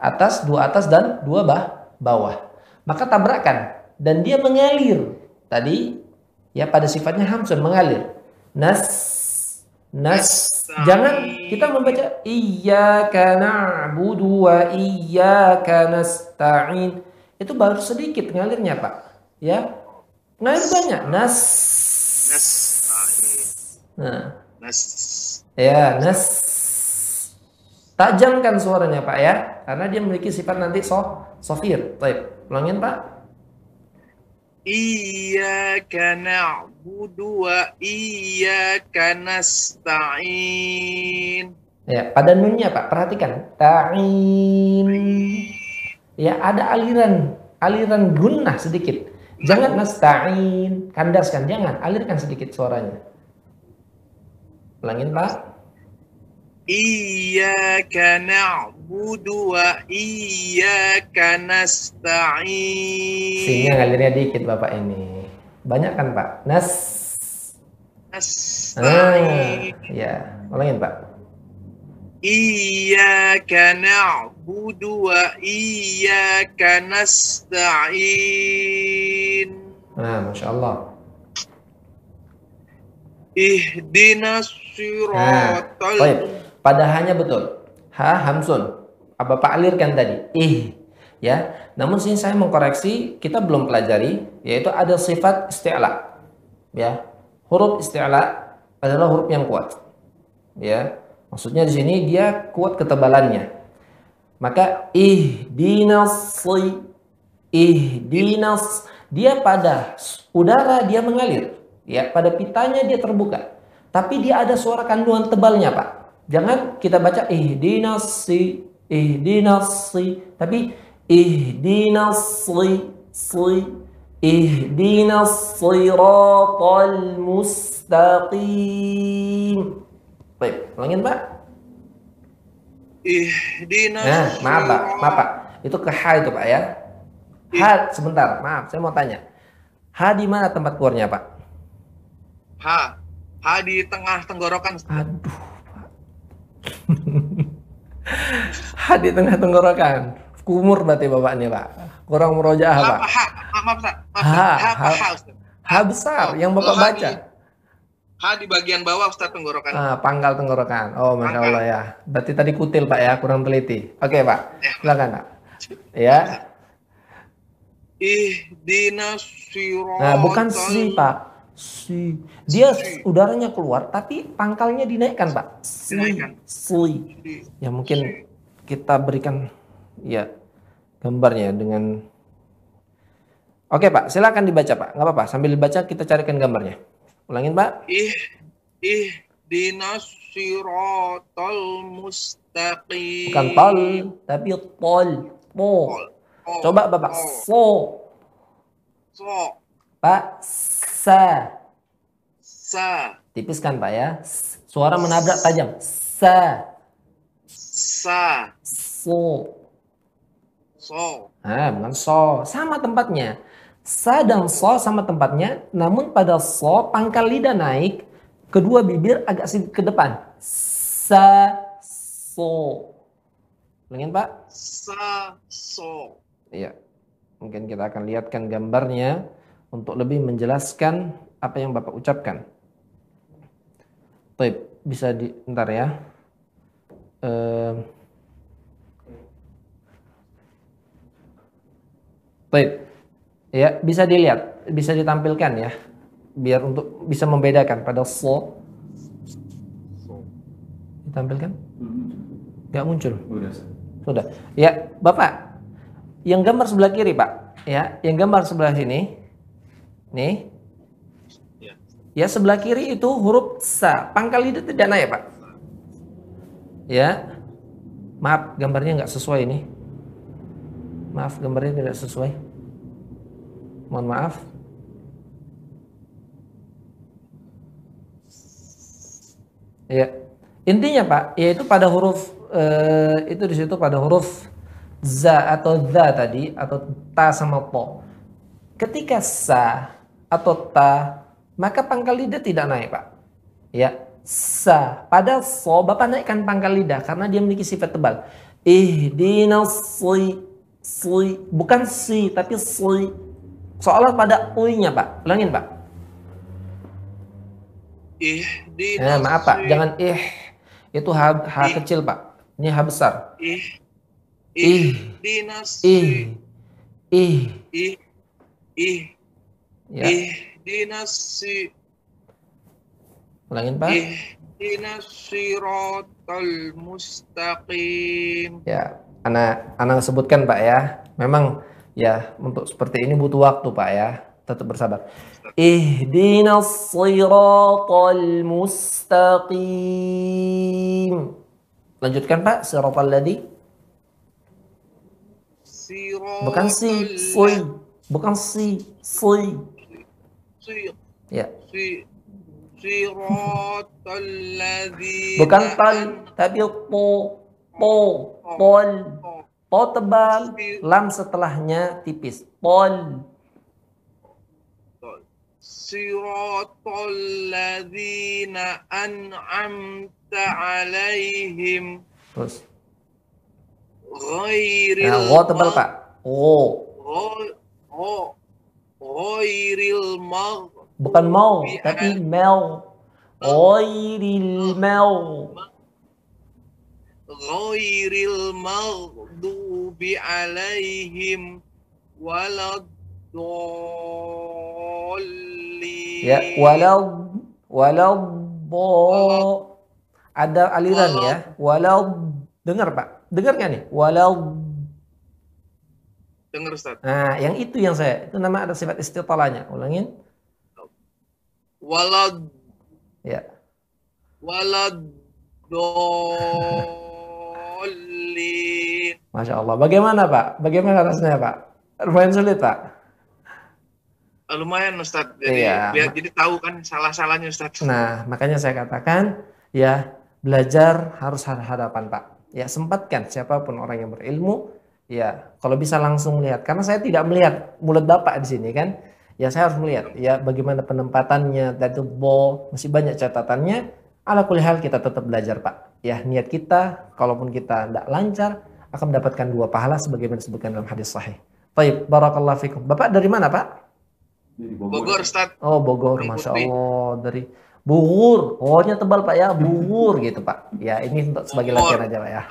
Speaker 1: Atas, dua atas dan dua bah, bawah. Maka tabrakan dan dia mengalir. Tadi ya pada sifatnya hamsun mengalir. Nas nas jangan kita membaca iyyaka na'budu wa iyyaka nasta'in. Itu baru sedikit ngalirnya, Pak. Ya. Ngalir banyak. Nas. Nas. Nah. Nas. Ya, nas Tajamkan suaranya Pak ya, karena dia memiliki sifat nanti so, sofir. Baik, ulangin Pak.
Speaker 3: Iyyaka na'budu wa iyyaka nasta'in.
Speaker 1: Ya, pada nunnya Pak, perhatikan. Ta'in. Ya, ada aliran aliran gunnah sedikit. Jangan nasta'in, kandaskan, jangan, alirkan sedikit suaranya. Ulangin Pak.
Speaker 3: Iyyaka na'budu wa iyyaka nasta'in.
Speaker 1: Sehingga ngalirnya dikit Bapak ini. Banyak kan Pak? Nas
Speaker 3: nasta'in.
Speaker 1: ya, ulangin Pak.
Speaker 3: Iyyaka na'budu wa iyyaka nasta'in.
Speaker 1: Nah, Masya Allah.
Speaker 3: Ihdinas
Speaker 1: Nah,
Speaker 3: siratal
Speaker 1: baik. Pada hanya betul. Ha, hamsun. Apa Pak alirkan tadi? Ih. Ya. Namun sini saya mengkoreksi, kita belum pelajari, yaitu ada sifat isti'la. Ya. Huruf isti'la adalah huruf yang kuat. Ya. Maksudnya di sini dia kuat ketebalannya. Maka ihdinas ihdinas dia pada udara dia mengalir, ya pada pitanya dia terbuka. Tapi dia ada suara kandungan tebalnya, Pak. Jangan kita baca ihdinas ihdinas tapi ihdinas si ihdinas siratal mustaqim. Baik, ulangin Pak.
Speaker 3: Ihdinas
Speaker 1: Nah, maaf Pak, maaf Pak. Itu ke H itu Pak ya. H sebentar, maaf, saya mau tanya. H di mana tempat keluarnya Pak?
Speaker 3: H. H di tengah tenggorokan.
Speaker 1: Aduh, Pak. H di tengah tenggorokan. Kumur berarti Bapak ini Pak. Kurang Pak.
Speaker 3: Maaf. Maaf.
Speaker 1: H,
Speaker 3: apa
Speaker 1: H.
Speaker 3: H, Ustaz?
Speaker 1: H besar yang Bapak baca.
Speaker 3: di- H di bagian bawah Ustaz tenggorokan.
Speaker 1: Ah, pangkal tenggorokan. Oh, masya. Allah ya. Berarti tadi kutil Pak ya, kurang teliti. Oke Pak,
Speaker 3: Ya.
Speaker 1: silakan Pak. Ya.
Speaker 3: Ihdinas
Speaker 1: Nah, bukan si Pak. Si. Dia
Speaker 3: Si.
Speaker 1: udaranya keluar, tapi pangkalnya dinaikkan Pak. Si.
Speaker 3: Dinaikkan.
Speaker 1: Si. Ya mungkin kita berikan ya gambarnya dengan Oke Pak, silakan dibaca Pak. Nggak apa-apa, sambil dibaca kita carikan gambarnya. Ulangin Pak.
Speaker 3: Ih, ihdinas siratal mustaqim.
Speaker 1: Bukan tol, tapi tol. Po. Coba Bapak. So.
Speaker 3: So,
Speaker 1: Pak. Sa.
Speaker 3: sa,
Speaker 1: Tipiskan Pak ya. Suara menabrak tajam. Sa.
Speaker 3: sa,
Speaker 1: So.
Speaker 3: so.
Speaker 1: Nah, bukan so. Sama tempatnya. Sa dan so sama tempatnya, namun pada so pangkal lidah naik, kedua bibir agak sedikit ke depan. Sa, so. Ulangin Pak.
Speaker 3: Sa, so.
Speaker 1: Iya. Mungkin kita akan lihatkan gambarnya untuk lebih menjelaskan apa yang Bapak ucapkan. Baik, bisa di ntar ya. Ehm. Baik. Ya, bisa dilihat, bisa ditampilkan ya. Biar untuk bisa membedakan pada so ditampilkan? Nggak muncul.
Speaker 2: Udah.
Speaker 1: Sudah. Ya, Bapak. Yang gambar sebelah kiri, Pak. Ya, yang gambar sebelah sini. Nih.
Speaker 3: Ya.
Speaker 1: Ya, sebelah kiri itu huruf sa. Pangkal lidah tidak naik, Pak. Ya. Maaf, gambarnya nggak sesuai ini. Maaf, gambarnya tidak sesuai. Mohon maaf. Ya. Intinya Pak, yaitu pada huruf eh, itu di situ pada huruf za atau za tadi atau ta sama po. Ketika sa atau ta, maka pangkal lidah tidak naik Pak. Ya, sa. Pada so, Bapak naikkan pangkal lidah karena dia memiliki sifat tebal. Ihdinas si, si. Bukan si, tapi si. Soalnya pada uinya Pak. Ulangin Pak.
Speaker 3: Ihdinas
Speaker 1: Eh, maaf Pak, jangan ih. Itu H, H
Speaker 3: Ih.
Speaker 1: kecil Pak. Ini H besar.
Speaker 3: Ih,
Speaker 1: Ih. Ih. Ih.
Speaker 3: ih, ih,
Speaker 1: Ya,
Speaker 3: ihdinas si-
Speaker 1: ulangin Pak.
Speaker 3: ihdinas siratal mustaqim.
Speaker 1: Ya, anak anak sebutkan Pak ya. Memang ya untuk seperti ini butuh waktu Pak ya. Tetap bersabar. Ihdinas siratal mustaqim. Lanjutkan Pak, siratal ladzi.
Speaker 3: Siratal
Speaker 1: Bukan si, si. Bukan si, si. Ya. Bukan
Speaker 3: ton,
Speaker 1: tapi po po oh. pol, oh. Po tebal, lam setelahnya tipis. Pol.
Speaker 3: Siratal ladzina an'amta 'alaihim.
Speaker 1: Terus.
Speaker 3: Ghairil.
Speaker 1: Nah, tebal, Pak.
Speaker 3: Oh. Oh. Ghairil mag.
Speaker 1: Bukan mau, tapi mel. Ghairil mel.
Speaker 3: Ghairil maghdubi alaihim walad
Speaker 1: Ya, walad walad bo ada aliran ya. Walad dengar Pak, dengar nggak nih? Walad
Speaker 3: Dengar Ustaz.
Speaker 1: Nah, yang itu yang saya itu nama ada sifat istitalanya. Ulangin.
Speaker 3: Walad
Speaker 1: Ya.
Speaker 3: walad dolin.
Speaker 1: Masya Allah. Bagaimana Pak? Bagaimana rasanya Pak? Lumayan sulit Pak.
Speaker 3: Lumayan Ustaz. Jadi
Speaker 1: Iya.
Speaker 3: biar jadi tahu kan salah-salahnya Ustaz.
Speaker 1: Nah, makanya saya katakan ya belajar harus hadapan Pak. Ya sempatkan siapa pun orang yang berilmu. Ya kalau bisa langsung lihat. Karena saya tidak melihat mulut Bapak di sini kan. Ya saya harus melihat ya bagaimana penempatannya dan itu bo masih banyak catatannya. Ala kulli hal kita tetap belajar Pak. Ya niat kita kalaupun kita tidak lancar akan mendapatkan dua pahala sebagaimana disebutkan dalam hadis sahih. Baik, barakallahu fikum. Bapak dari mana Pak?
Speaker 3: Bogor Ustaz.
Speaker 1: Oh Bogor,
Speaker 3: Dari
Speaker 1: masya. Allah dari Buhur, ohnya tebal pak ya, Buhur gitu pak. Ya ini untuk sebagai
Speaker 3: Bogor.
Speaker 1: latihan aja pak ya.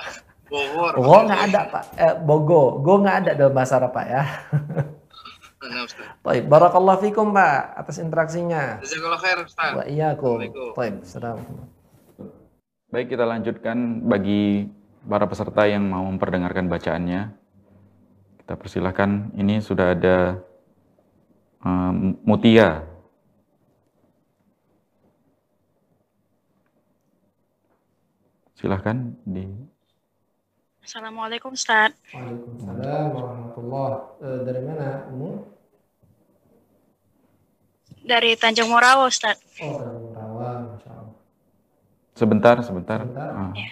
Speaker 3: Bogor.
Speaker 1: Oh nggak ada pak, eh, Bogo, go nggak ada dalam bahasa Arab pak ya.
Speaker 3: Nah, Ustaz.
Speaker 1: Baik, barakallah fikum pak atas interaksinya.
Speaker 3: Jazakallah khair Ustaz.
Speaker 1: Wa iyyakum.
Speaker 3: Assalamualaikum.
Speaker 1: Baik.
Speaker 2: Baik, kita lanjutkan bagi para peserta yang mau memperdengarkan bacaannya. Kita persilahkan, ini sudah ada em, Mutia. Silahkan di
Speaker 4: Assalamualaikum Ustaz.
Speaker 1: Waalaikumsalam warahmatullah. Eh, dari mana? Umu?
Speaker 4: Dari Tanjung Morawa Ustaz.
Speaker 1: Oh dari Murawa, masya Allah.
Speaker 2: sebentar, sebentar.
Speaker 1: Sebentar.
Speaker 2: Ah,
Speaker 4: Ya.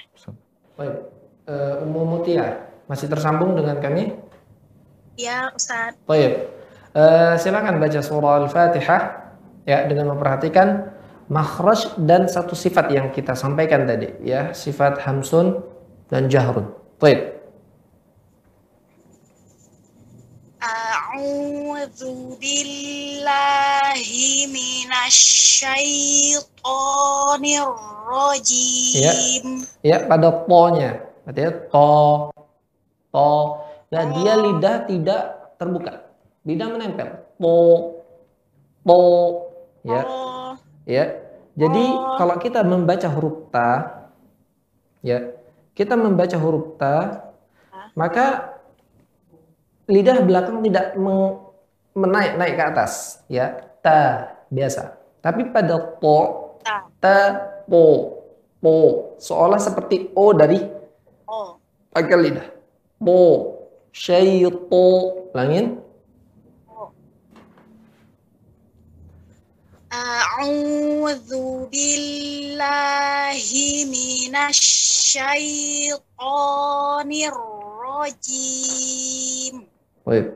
Speaker 1: Baik, Eh, Umu Mutia masih tersambung dengan kami?
Speaker 4: Ya Ustaz.
Speaker 1: Baik. Eh, silakan baca surah Al-Fatihah ya dengan memperhatikan makhraj dan satu sifat yang kita sampaikan tadi ya, sifat hamsun dan jahrun. Baik.
Speaker 4: A'udzu billahi minasyaitonir rajim.
Speaker 1: Ya, pada to-nya. Berarti ya, to to dan dia lidah tidak terbuka. Lidah menempel. To to ya.
Speaker 4: Oh,
Speaker 1: ya. Jadi
Speaker 4: Oh.
Speaker 1: kalau kita membaca huruf ta ya, kita membaca huruf ta maka lidah belakang tidak meng- menaik naik ke atas ya, ta biasa. Tapi pada to
Speaker 4: ta.
Speaker 1: ta po po seolah seperti o dari pakai lidah. Po syaitu langin
Speaker 4: A'udzu billahi minasyaitonir rajim.
Speaker 1: Baik.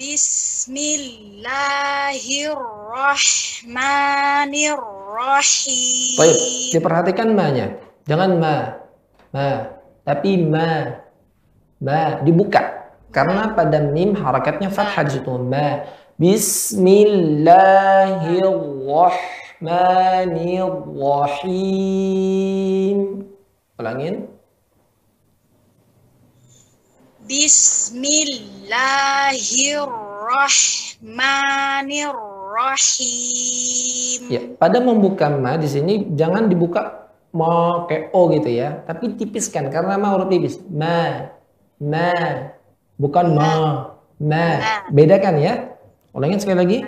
Speaker 4: Bismillahirrahmanirrahim.
Speaker 1: Baik, diperhatikan ma-nya. Jangan ma. Ma. Tapi ma. Ma dibuka. Karena pada mim harakatnya fathah di situ. Ma. Bismillahirrahmanirrahim. Ulangin.
Speaker 4: Bismillahirrahmanirrahim.
Speaker 1: Ya, pada membuka ma di sini jangan dibuka ma kayak o gitu ya, tapi tipiskan karena ma huruf tipis. Ma. Ma. Bukan ma. Ma. Bedakan ya. Ulangin sekali lagi.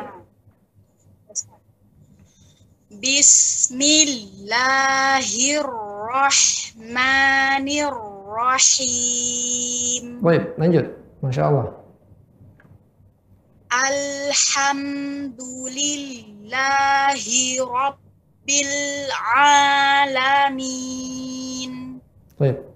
Speaker 4: Bismillahirrahmanirrahim.
Speaker 1: Baik, lanjut. Masya Allah.
Speaker 4: Alhamdulillahi Rabbil Alamin.
Speaker 1: Baik.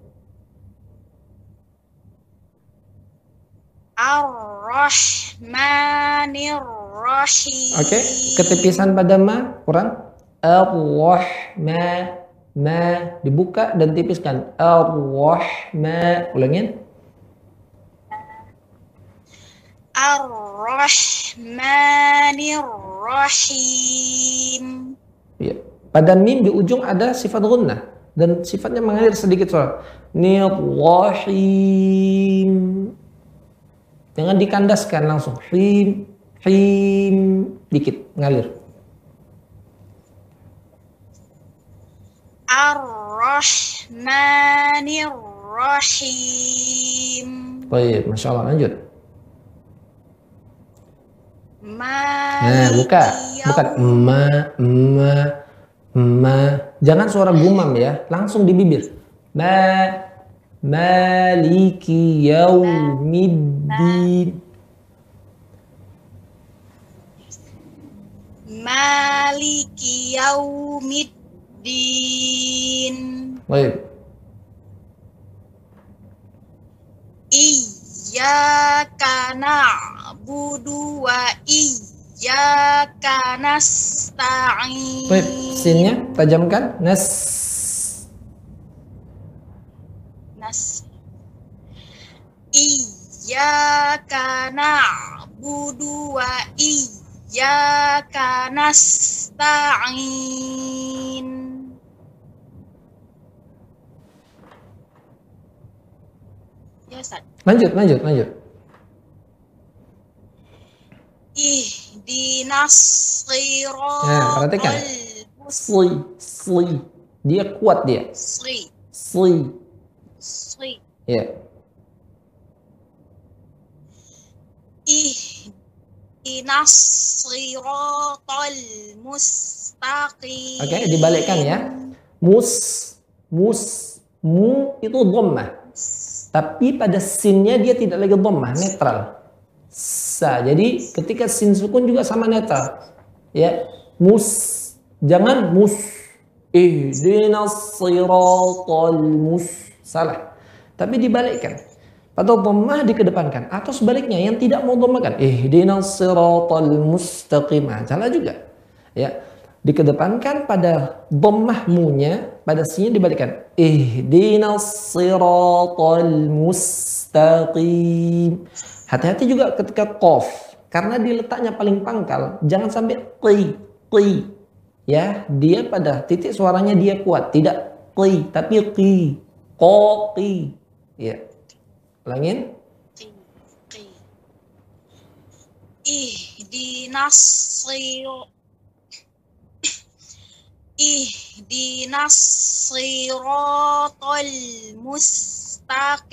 Speaker 4: Ar-Rahmanir-Rahim.
Speaker 1: Oke, ketipisan pada ma kurang. Ar-Rahma ma dibuka dan tipiskan. Ar-Rahma ulangin.
Speaker 4: Ar-Rahmanir-Rahim.
Speaker 1: Ya. Pada mim di ujung ada sifat gunnah dan sifatnya mengalir sedikit suara. Nirrahim. Jangan dikandaskan langsung. Him, him, dikit ngalir.
Speaker 4: Ar-Rahmanir-Rahim.
Speaker 1: Baik, masya Allah lanjut. Nah,
Speaker 4: Maliki
Speaker 1: buka, bukan ma, ma, ma. Jangan suara gumam ya, langsung di bibir. Ma, maliki yaumiddin.
Speaker 4: Maliki yaumiddin.
Speaker 1: Baik.
Speaker 4: Iyyaka na'budu wa iyyaka nasta'in.
Speaker 1: Baik, sinnya tajamkan. Nas.
Speaker 4: Nas. Iyyaka na'budu wa iyyaka nasta'in. Ya, Ustaz.
Speaker 1: Lanjut, lanjut, lanjut.
Speaker 4: Ihdinas siratal
Speaker 1: Nah, perhatikan. Sli, sli. Dia kuat dia.
Speaker 4: Sri,
Speaker 1: Sli.
Speaker 4: Sri.
Speaker 1: Ya.
Speaker 4: Ihdinas mustaqim.
Speaker 1: Oke, dibalikkan ya. Mus, mus, mu itu dhammah. Tapi pada sinnya dia tidak lagi dhammah, netral. Sa. Jadi ketika sin sukun juga sama netral. Ya. Mus. Jangan mus. Ihdinas siratal mus. Salah. Tapi dibalikkan. Pada dhammah dikedepankan atau sebaliknya yang tidak mau dhammahkan. Ihdinas siratal mustaqim. Ah, Salah juga. Ya. Dikedepankan pada dhammah mu-nya, pada sinnya dibalikkan. Ihdinas siratal mustaqim. Hati-hati juga ketika qaf karena diletaknya paling pangkal, jangan sampai qi, qi. Ya, dia pada titik suaranya dia kuat, tidak qi tapi qi. Qa qi. Ya. Ulangin.
Speaker 4: Ihdinas siratal Ihdinas siratal mustaqim.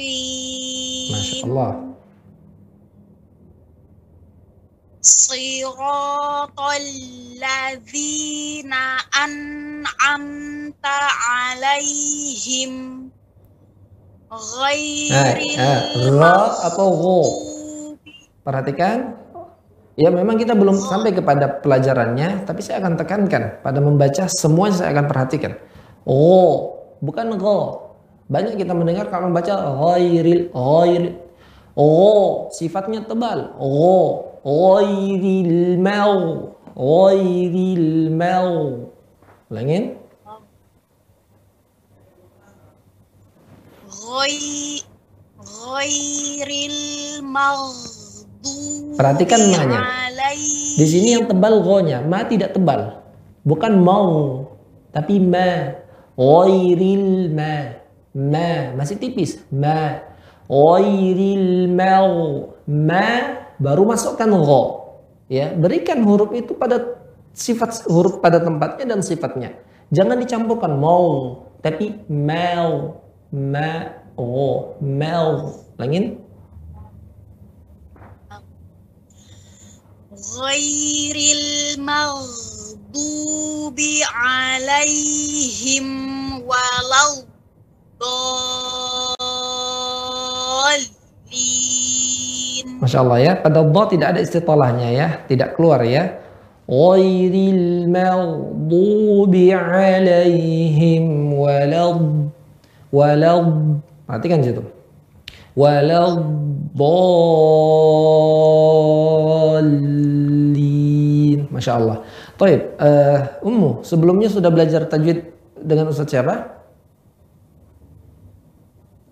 Speaker 1: Masya Allah.
Speaker 4: Siratal ladzina an'amta alaihim ghairil
Speaker 1: eh, ra atau gho. Perhatikan. Ya memang kita belum sampai kepada pelajarannya, tapi saya akan tekankan pada membaca semua saya akan perhatikan. Oh, bukan gho. Banyak kita mendengar kalau membaca ghairil ghairil. Oh, sifatnya tebal. Oh, ghairil mau. Ghairil mau. Ulangin.
Speaker 4: Ghai- ghairil maghdubi
Speaker 1: Perhatikan
Speaker 4: alaihim
Speaker 1: Di sini yang tebal go-nya, ma tidak tebal. Bukan mau, tapi ma. Ghairil ma. Ma, masih tipis. Ma. Ghairil mau. Ma baru masukkan go. Ya, berikan huruf itu pada sifat huruf pada tempatnya dan sifatnya. Jangan dicampurkan mau, tapi mau. Ma, go, mau. Langin.
Speaker 4: ghairil maghdubi alaihim walau
Speaker 1: Masya Allah ya, pada dha tidak ada istitolahnya ya, tidak keluar ya. Ghairil maghdubi alaihim walad walad. Perhatikan situ. Waladdallin. Masya Allah. Taib, eh, Ummu, sebelumnya sudah belajar tajwid dengan Ustadz siapa?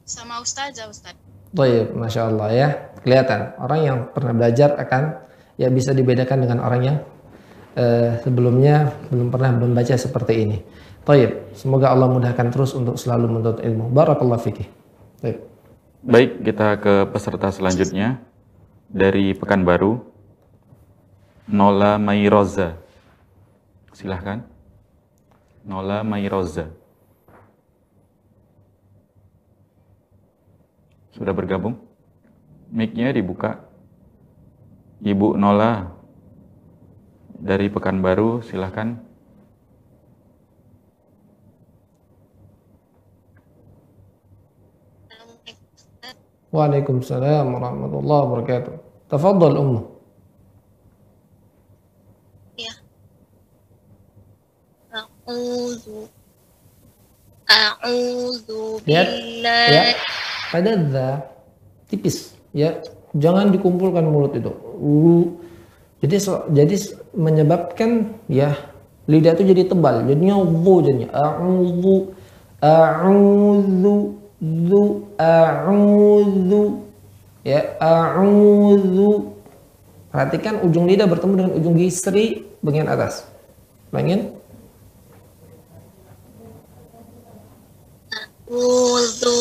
Speaker 5: Sama Ustazah Ustaz.
Speaker 1: Taib, Masya Allah ya. Kelihatan, orang yang pernah belajar akan ya bisa dibedakan dengan orang yang eh, sebelumnya belum pernah membaca seperti ini. Taib, semoga Allah mudahkan terus untuk selalu menuntut ilmu. Barakallah fikih. Taib.
Speaker 2: Baik, kita ke peserta selanjutnya dari Pekanbaru. Nola Mairoza. Silahkan. Nola Mairoza. Sudah bergabung? Mic-nya dibuka. Ibu Nola dari Pekanbaru, silahkan.
Speaker 1: Waalaikumsalam warahmatullahi wabarakatuh. Tafadhal Ummu.
Speaker 5: Ya. A'udzu A'udzu
Speaker 1: Lihat,
Speaker 5: billahi
Speaker 1: ya. Pada za tipis ya. Jangan dikumpulkan mulut itu. Uh. Jadi so- jadi menyebabkan ya lidah itu jadi tebal. Jadinya wu jadinya. A'udzu a'udzu zu a'udzu ya a'udzu Perhatikan ujung lidah bertemu dengan ujung gisri bagian atas. Bayangin.
Speaker 5: A'udzu.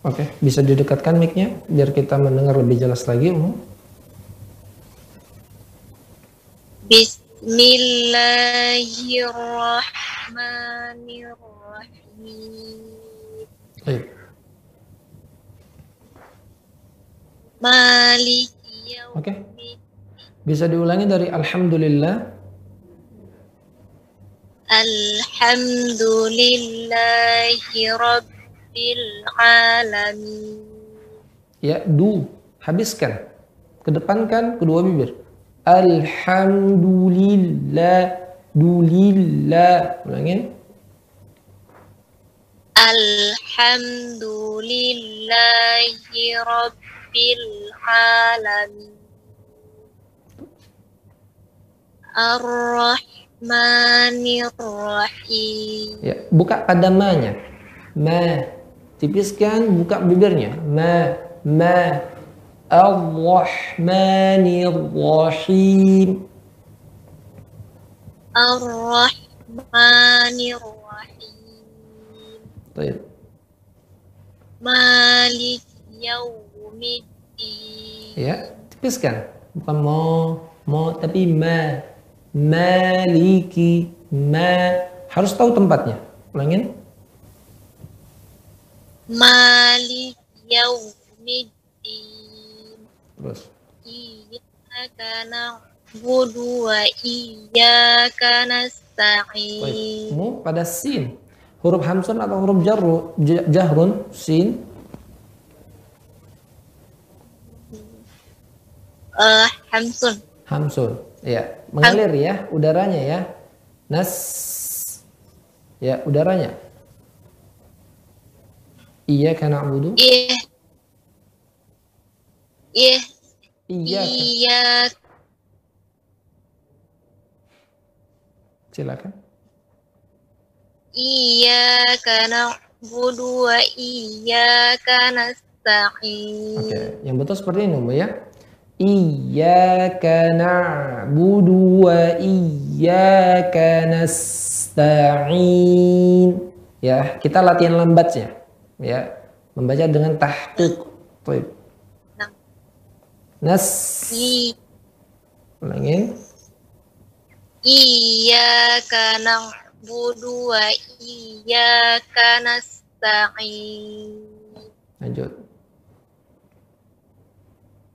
Speaker 1: Oke, bisa didekatkan mic-nya biar kita mendengar lebih jelas lagi. Ummu.
Speaker 5: Bismillahirrahmanirrahim.
Speaker 1: Baik.
Speaker 5: Maliki
Speaker 1: Oke.
Speaker 5: yaumiddin.
Speaker 1: Bisa diulangi dari alhamdulillah.
Speaker 5: Alhamdulillahi Rabbil Alamin.
Speaker 1: Ya, du. Habiskan. Kedepankan kedua bibir. Alhamdulillah. Dulillah. Ulangin.
Speaker 5: Alhamdulillahi Rabbil Alamin. Ar-Rahmanir Rahim.
Speaker 1: Ya, buka pada ma-nya. Ma. Tipiskan, buka bibirnya. Ma. Ma. Ar-Rahmanir Rahim.
Speaker 5: Ar-Rahmanir Rahim.
Speaker 1: Baik.
Speaker 5: Malik Yaumiddin.
Speaker 1: Ya, tipiskan. Bukan mo, mo tapi ma. Maliki, ma. Harus tahu tempatnya. Ulangin.
Speaker 5: Malik Yaumiddin.
Speaker 1: Terus.
Speaker 5: Iyyaka na'budu wa iyyaka nasta'in.
Speaker 1: Mu pada sin. Huruf hamsun atau huruf jarru, jahrun, sin.
Speaker 5: Eh, Hamsun.
Speaker 1: Hamsun. Ya, mengalir ya udaranya ya. Nas. Ya, udaranya. Iya karena na'budu.
Speaker 5: Iya. Iya.
Speaker 1: Iya.
Speaker 5: Iya.
Speaker 1: Silakan.
Speaker 5: Iyyaka na'budu wa iyyaka nasta'in.
Speaker 1: Oke, yang betul seperti ini Bu ya. Iyyaka na'budu wa iyyaka nasta'in. Ya, kita latihan lambatnya. Ya, membaca dengan tahqiq. Baik.
Speaker 5: Nah.
Speaker 1: Nas.
Speaker 5: I-
Speaker 1: Ulangin.
Speaker 5: Iyyaka na'budu wa iyyaka nasta'in.
Speaker 1: Lanjut.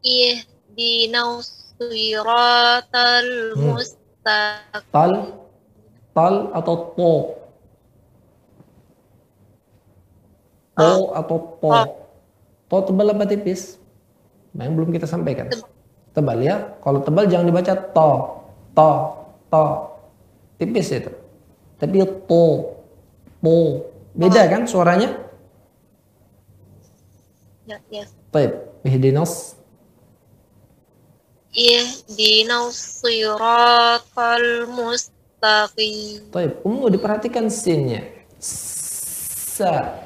Speaker 5: Ihdinas siratal
Speaker 1: Hmm.
Speaker 5: mustaqim.
Speaker 1: Tal. Tal atau to. To atau to. To tebal apa tipis? Nah, yang belum kita sampaikan. Tebal ya. Kalau tebal jangan dibaca to. To. To. Tipis itu. tapi to to beda kan suaranya
Speaker 5: Ya, ya.
Speaker 1: Baik, ihdinas
Speaker 5: Ihdinas siratal mustaqim.
Speaker 1: Baik, umum diperhatikan sinnya. Sa,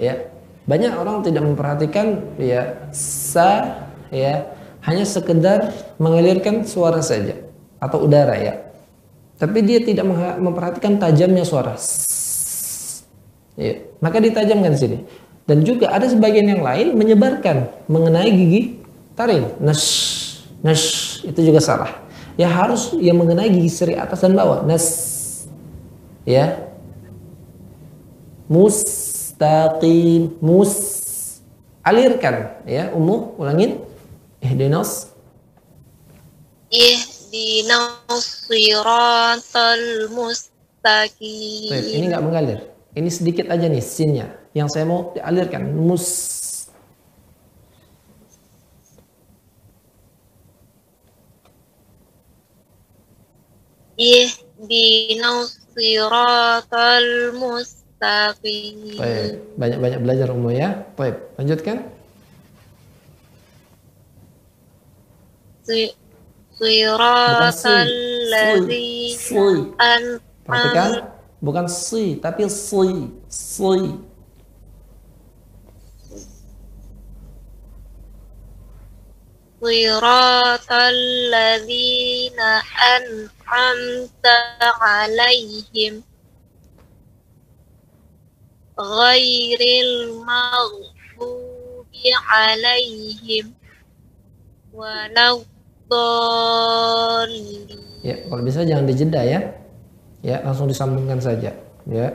Speaker 1: ya. Banyak orang tidak memperhatikan ya sa, ya, hanya sekedar mengalirkan suara saja atau udara ya. Tapi dia tidak memperhatikan tajamnya suara. Ya, maka ditajamkan di sini. Dan juga ada sebagian yang lain menyebarkan mengenai gigi taring. Nash, nash itu juga salah. Ya harus yang mengenai gigi seri atas dan bawah. Nas, ya. Mustaqim, mus. Alirkan, ya. Umuh, ulangin. Ihdinas
Speaker 5: Ihdinas siratal mustaqim.
Speaker 1: ini nggak mengalir. Ini sedikit aja nih sinnya. Yang saya mau dialirkan. Mus.
Speaker 5: Ihdinas siratal mustaqim.
Speaker 1: Baik, banyak-banyak belajar umum ya. Baik, lanjutkan.
Speaker 5: Si-
Speaker 1: Bukan si.
Speaker 5: Siratal
Speaker 1: Si.
Speaker 5: ladzina
Speaker 1: Si. Perhatikan, bukan si, tapi si. Si.
Speaker 5: siratal ladzina an'amta 'alaihim ghairil maghdubi 'alaihim waladdallin
Speaker 1: Ya, kalau bisa jangan dijeda ya. Ya, langsung disambungkan saja. Ya.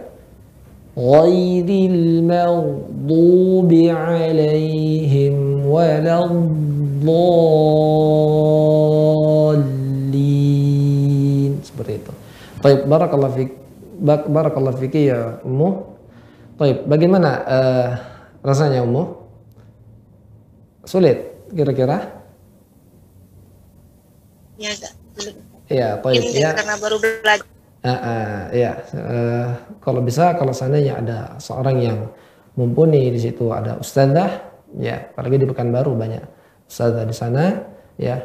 Speaker 1: Ghairil maghdubi alaihim waladdallin. Seperti itu. Baik, barakallahu fik. Barakallahu fiki ya Ummu. Baik, bagaimana eh, rasanya Ummu? Sulit kira-kira?
Speaker 5: ya belum
Speaker 1: Iya, baik
Speaker 5: ini
Speaker 1: ya.
Speaker 5: karena baru belajar
Speaker 1: Ah, ah, ya, eh, kalau bisa kalau seandainya ada seorang yang mumpuni di situ ada ustazah, ya, apalagi di Pekanbaru banyak ustazah di sana, ya,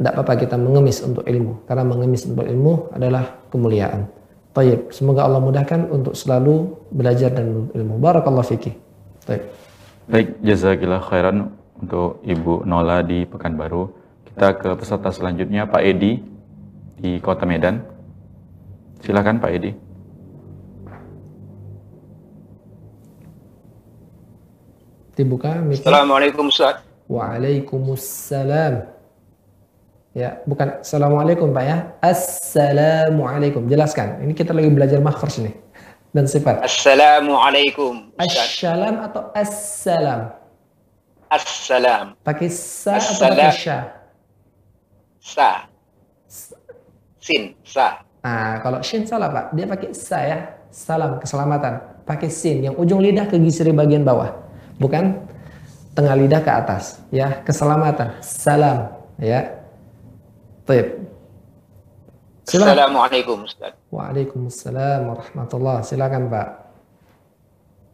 Speaker 1: tidak apa-apa kita mengemis untuk ilmu, karena mengemis untuk ilmu adalah kemuliaan. Taib, semoga Allah mudahkan untuk selalu belajar dan ilmu. Barakallahu fiki. Taib.
Speaker 2: Baik, jazakillah khairan untuk Ibu Nola di Pekanbaru. Kita ke peserta selanjutnya Pak Edi di Kota Medan. Silakan Pak Edi.
Speaker 1: Dibuka mikir.
Speaker 6: Assalamualaikum Ustaz.
Speaker 1: Waalaikumsalam. Ya, bukan Assalamualaikum Pak ya. Assalamualaikum. Jelaskan. Ini kita lagi belajar makhraj nih. Dan sifat.
Speaker 6: Assalamualaikum.
Speaker 1: Assalam atau assalam?
Speaker 6: Assalam.
Speaker 1: Pakai sa atau pakai sya?
Speaker 6: Sa. Sin. Sa.
Speaker 1: Nah, kalau shin salah Pak. Dia pakai sa ya. Salam, keselamatan. Pakai sin. Yang ujung lidah ke gisri bagian bawah. Bukan tengah lidah ke atas. Ya, keselamatan. Salam. Ya. Baik.
Speaker 6: Assalamualaikum Ustaz.
Speaker 1: Waalaikumsalam warahmatullah. Silakan Pak.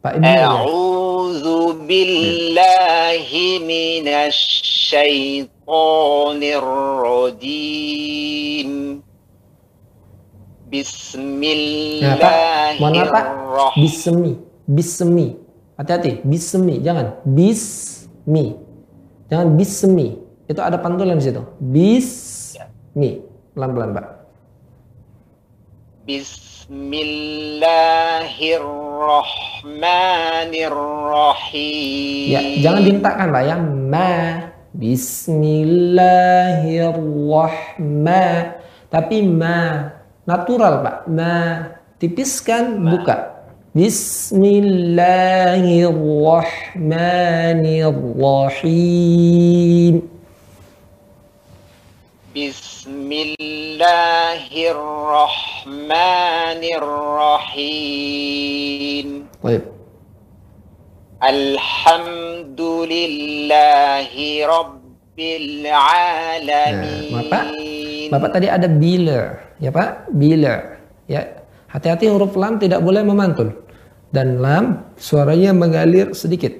Speaker 1: Pak ini. A'udzu
Speaker 6: billahi minasy syaithanir rajim. Ya, Bismillahirrahmanirrahim.
Speaker 1: Ya, Pak. Bismi. Bismi. Hati-hati. Bismi. Jangan. Bismi. Jangan bismi. Itu ada pantulan di situ. Bis Mi. Pelan-pelan, Pak.
Speaker 6: Bismillahirrahmanirrahim.
Speaker 1: Ya, jangan dintakan, Pak, ya. Ma. Bismillahirrahmanirrahim. Tapi ma. Natural, Pak. Ma. Tipiskan, ma. buka. Bismillahirrahmanirrahim. Bismillahirrahmanirrahim.
Speaker 6: بسم الله الرحمن الرحيم
Speaker 1: Baik.
Speaker 6: الحمد لله رب العالمين
Speaker 1: Nah, Bapak, Bapak tadi ada bila, ya Pak, bila, ya. Hati-hati huruf lam tidak boleh memantul. Dan lam suaranya mengalir sedikit.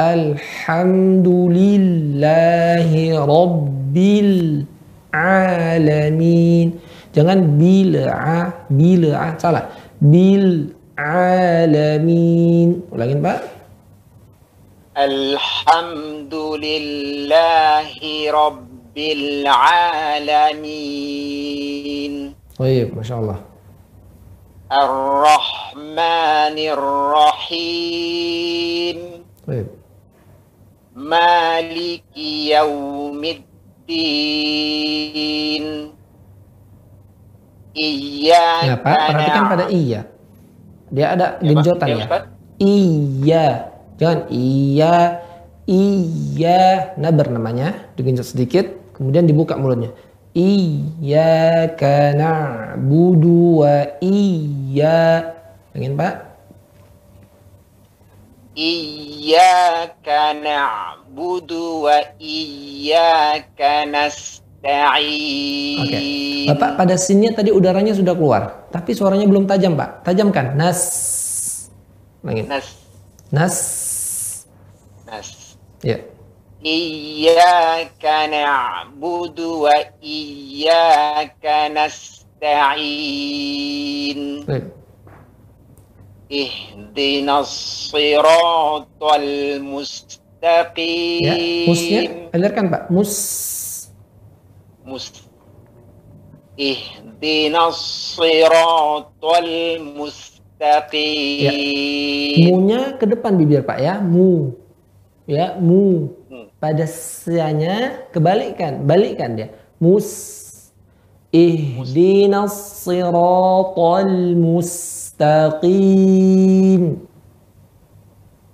Speaker 1: Alhamdulillahi Rabbil Alamin. Jangan bila bila salah. Bil alamin. Ulangin Pak.
Speaker 6: Alhamdulillahi Rabbil Alamin.
Speaker 1: Baik, Masya Allah.
Speaker 6: Ar-Rahmanir Rahim.
Speaker 1: Baik.
Speaker 6: Maliki Yaumiddin. Iya.
Speaker 1: Ya Pak, perhatikan pada iya. Dia ada genjotan ya.
Speaker 6: Ustaz?
Speaker 1: Iya. Jangan iya. Iya. Nabar namanya. Digenjot sedikit. Kemudian dibuka mulutnya. Iyyaka na'budu wa iya. Ingin Pak?
Speaker 6: Iyyaka na'budu wa iyyaka nasta'in.
Speaker 1: Oke. Bapak pada sinnya tadi udaranya sudah keluar. Tapi suaranya belum tajam Pak. Tajamkan. Nas. Ulangin.
Speaker 6: Nas
Speaker 1: Nas.
Speaker 6: nas.
Speaker 1: Ya.
Speaker 6: Iyyaka na'budu wa iyyaka nasta'in.
Speaker 1: Baik.
Speaker 6: Ihdinas siratal mustaqim.
Speaker 1: Ya. Musnya. Alirkan Pak. Mus.
Speaker 6: mus ihdinas siratal mustaqim.
Speaker 1: Munya ke depan bibir Pak ya. Mu. Ya, mu.
Speaker 6: Hmm.
Speaker 1: Pada sianya kebalikkan, balikkan dia. Mus. Ihdinas siratal mustaqim.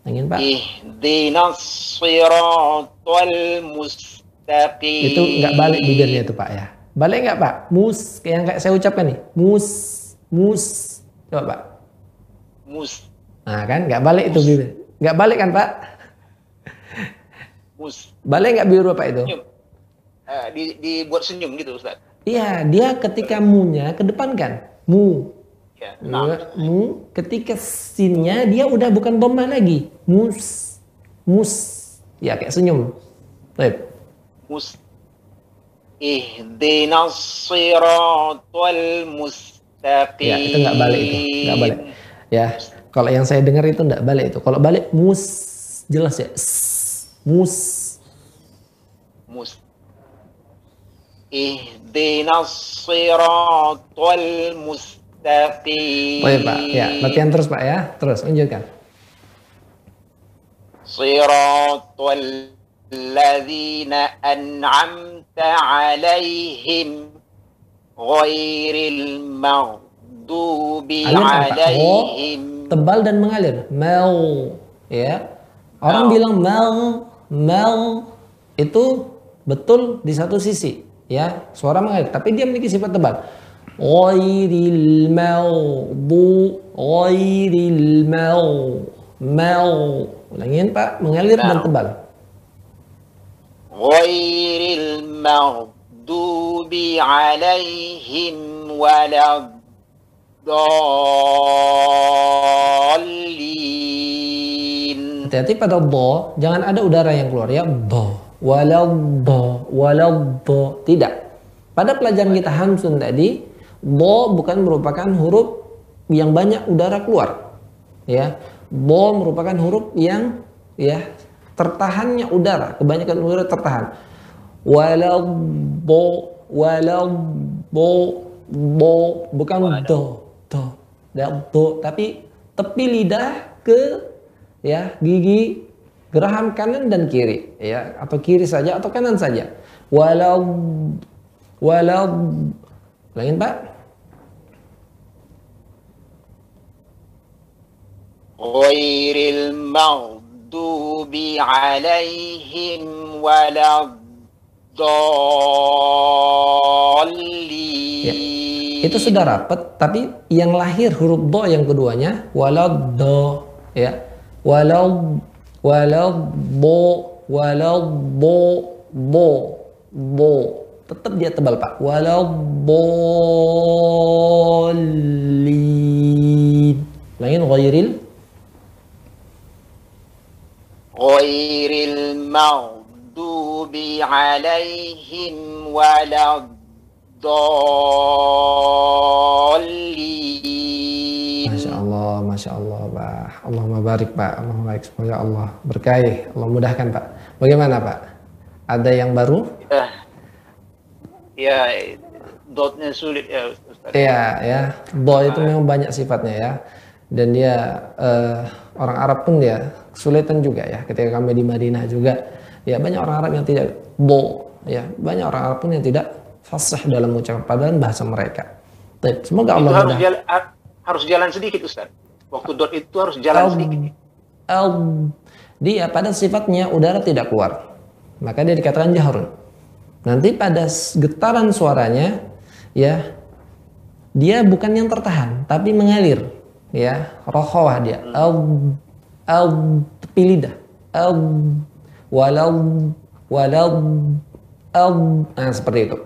Speaker 1: Ingin Pak?
Speaker 6: Ihdinas siratal mustaqim.
Speaker 1: Itu nggak balik bibirnya itu Pak ya. Balik nggak Pak? Mus, kayak yang kayak saya ucapkan nih. Mus, mus. Coba Pak.
Speaker 6: mus
Speaker 1: Nah kan, nggak balik itu bibir. Nggak balik kan Pak?
Speaker 6: mus
Speaker 1: Balik nggak bibir Bapak itu?
Speaker 6: senyum. Eh, di, dibuat senyum gitu Ustaz.
Speaker 1: Iya, dia ketika munya ke depan kan. Mu.
Speaker 6: Ya, nah.
Speaker 1: Mu ketika sinnya dia udah bukan domba lagi. Mus. Mus. Ya kayak senyum. Baik.
Speaker 6: mus ihdinas siratal mustaqim.
Speaker 1: Ya, itu nggak balik itu, nggak balik. Ya, kalau yang saya dengar itu nggak balik itu. Kalau balik mus jelas ya. S. Mus.
Speaker 6: mus ihdinas siratal mustaqim.
Speaker 1: Oh ya Pak, ya latihan terus Pak ya, terus lanjutkan.
Speaker 6: siratal ladzina an'amta alaihim ghairil maghdubi.
Speaker 1: Oh,
Speaker 6: alaihim
Speaker 1: tebal dan mengalir. Mel, ya. Orang
Speaker 6: Mel.
Speaker 1: bilang mel, mel itu betul di satu sisi, ya. Suara mengalir, tapi dia memiliki sifat tebal. Ghairil maghdu, ghairil mel, mel. Ulangin Pak, mengalir dan
Speaker 6: Mel.
Speaker 1: tebal.
Speaker 6: ghairil maghdubi alaihim waladdallin
Speaker 1: Hati-hati pada do, jangan ada udara yang keluar ya. Do, walau do. Tidak. Pada pelajaran kita Hamsun tadi, do bukan merupakan huruf yang banyak udara keluar. Ya. Do merupakan huruf yang ya tertahannya udara, kebanyakan udara tertahan. Walau do, walau do, do bukan do, do, do, tapi tepi lidah ke ya gigi geraham kanan dan kiri ya atau kiri saja atau kanan saja walau walau ulangin pak
Speaker 6: ghairil maghdubi alaihim waladdallin
Speaker 1: itu sudah rapat tapi yang lahir huruf do yang keduanya walau do ya walau walau bo walau bo bo bo tetap dia tebal Pak. Waladhdallin. Langin ghairil
Speaker 3: غير المغضوب عليهم ولا الضالين
Speaker 1: Masya Allah, Masya Allah Pak. Allahumma barik Pak. Allahumma barik. Semoga Allah berkahi. Allah mudahkan Pak. Bagaimana Pak? Ada yang baru?
Speaker 3: Eh, ya dotnya sulit ya Ustaz.
Speaker 1: Iya ya. Do itu memang banyak sifatnya ya. Dan dia eh, orang Arab pun dia kesulitan juga ya. Ketika kami di Madinah juga, ya banyak orang Arab yang tidak do, ya banyak orang Arab pun yang tidak fasih dalam ucapan padahal bahasa mereka. Baik, semoga
Speaker 3: Itu
Speaker 1: Allah
Speaker 3: harus jalan, ha- harus jalan sedikit Ustaz. Waktu dot itu harus jalan sedikit.
Speaker 1: Al, dia pada sifatnya udara tidak keluar, maka dia dikatakan jahrun. Nanti pada getaran suaranya, ya dia bukan yang tertahan, tapi mengalir, ya rohawah dia. Al, al tepi lidah, al, walau, walau, al, nah seperti itu.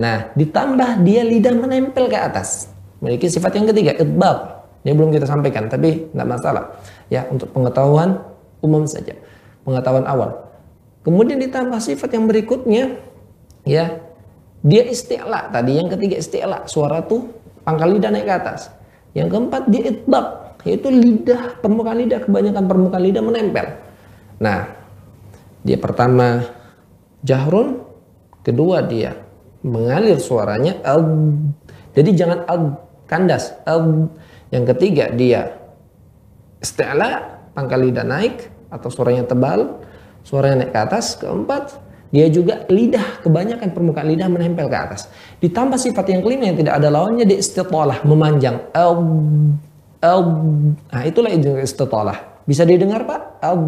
Speaker 1: Nah, ditambah dia lidah menempel ke atas. Memiliki sifat yang ketiga, itbaq. Ini belum kita sampaikan, tapi tidak masalah. Ya, untuk pengetahuan umum saja. Pengetahuan awal. Kemudian ditambah sifat yang berikutnya, ya, dia isti'la tadi. Yang ketiga isti'la, suara tuh pangkal lidah naik ke atas. Yang keempat dia itbaq, yaitu lidah, permukaan lidah, kebanyakan permukaan lidah menempel. Nah, dia pertama jahrun, kedua dia mengalir suaranya al. Jadi jangan al kandas. Al. Yang ketiga dia isti'la, pangkal lidah naik atau suaranya tebal, suaranya naik ke atas. Keempat, dia juga lidah kebanyakan permukaan lidah menempel ke atas. Ditambah sifat yang kelima yang tidak ada lawannya dia istitalah, memanjang. Al. Al. Nah, itulah istitalah. Bisa didengar, Pak? Al.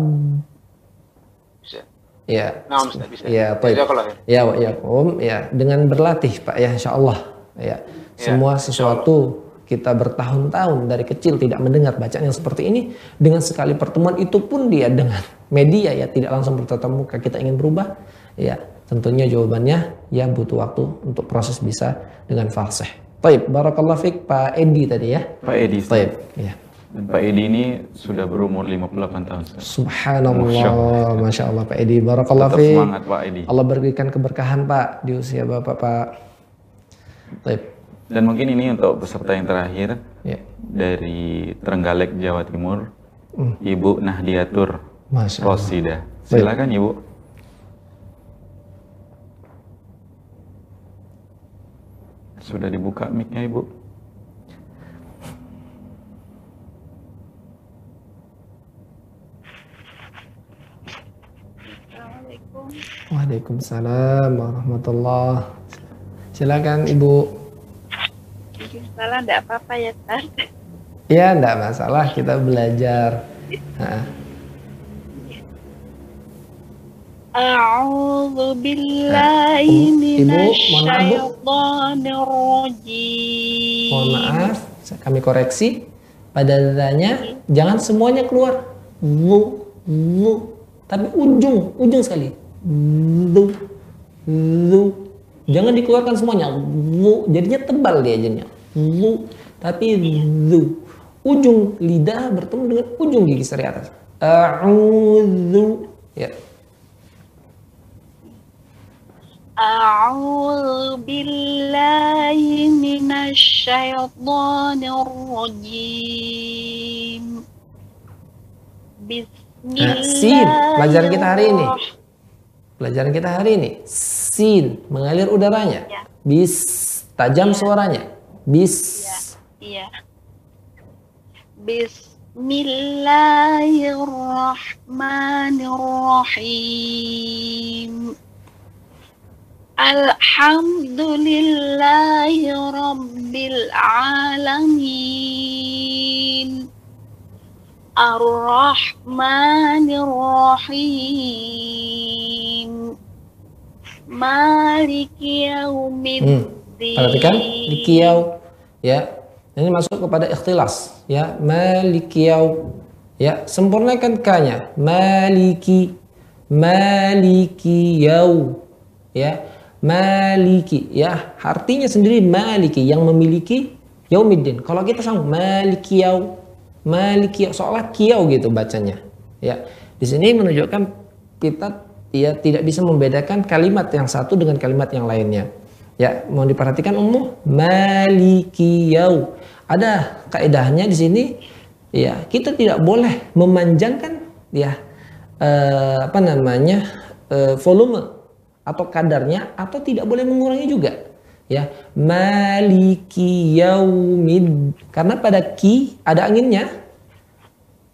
Speaker 3: Bisa.
Speaker 1: Ya.
Speaker 3: Nah, Ustaz bisa.
Speaker 1: Ya, baik. Ya, wa yakum. Ya, dengan berlatih, Pak ya, insya Allah. Ya, semua sesuatu kita bertahun-tahun dari kecil tidak mendengar bacaan yang seperti ini dengan sekali pertemuan itu pun dia dengan media ya tidak langsung bertatap muka kita ingin berubah ya tentunya jawabannya ya butuh waktu untuk proses bisa dengan fasih. Baik, barakallah fiq Pak Edi tadi ya.
Speaker 2: Pak Edi.
Speaker 1: Baik, ya.
Speaker 2: Dan Pak Edi ini sudah berumur 58 tahun.
Speaker 1: Subhanallah, masya Allah Pak Edi, barakallah
Speaker 2: Tetap
Speaker 1: fiq.
Speaker 2: semangat Pak Edi.
Speaker 1: Allah berikan keberkahan Pak di usia Bapak Pak. Baik.
Speaker 2: Dan mungkin ini untuk peserta yang terakhir
Speaker 1: Ya.
Speaker 2: dari Trenggalek, Jawa Timur, Ibu Nahdiatur. Rosida. Silakan Ibu. Sudah dibuka mic-nya Ibu.
Speaker 4: Assalamualaikum.
Speaker 1: Waalaikumsalam warahmatullah. Silakan Ibu.
Speaker 4: Salah enggak apa-apa ya, Ustaz?
Speaker 1: Ya, enggak masalah kita belajar. Ha.
Speaker 4: A'udzu billahi
Speaker 1: Ibu, mohon maaf, Bu.
Speaker 4: minasyaitonir rajim.
Speaker 1: Mohon maaf, kami koreksi. Pada zatnya jangan semuanya keluar. Wu, wu. Tapi ujung, ujung sekali. Lu, lu. Jangan dikeluarkan semuanya. Wu. Jadinya tebal dia jadinya. Lu. Tapi lu. Ujung lidah bertemu dengan ujung gigi seri atas. A'udzu. Ya.
Speaker 4: A'udzu billahi minasyaitonir rajim.
Speaker 1: Nah, sin. Pelajaran kita hari ini. Pelajaran kita hari ini. Sin. Mengalir udaranya.
Speaker 4: Ya.
Speaker 1: Bis. Tajam suaranya. Bis.
Speaker 4: Iya. Bismillahirrahmanirrahim. Alhamdulillahi rabbil alamin. Ar-Rahmanir-Rahim. Maliki yaumiddin.
Speaker 1: Hmm. Di kiau ya. Ini masuk kepada ikhtilas ya. Malikiyau ya. Sempurnakan k-nya. Maliki malikiyau ya. Maliki ya. Artinya sendiri maliki yang memiliki yaumiddin. Kalau kita sama maliki yau maliki seolah kiau gitu bacanya ya. Di sini menunjukkan kita ya tidak bisa membedakan kalimat yang satu dengan kalimat yang lainnya ya. Mau diperhatikan umum maliki yau ada kaidahnya di sini ya. Kita tidak boleh memanjangkan ya eh, apa namanya eh, volume atau kadarnya atau tidak boleh mengurangi juga ya. Maliki yaumid karena pada ki ada anginnya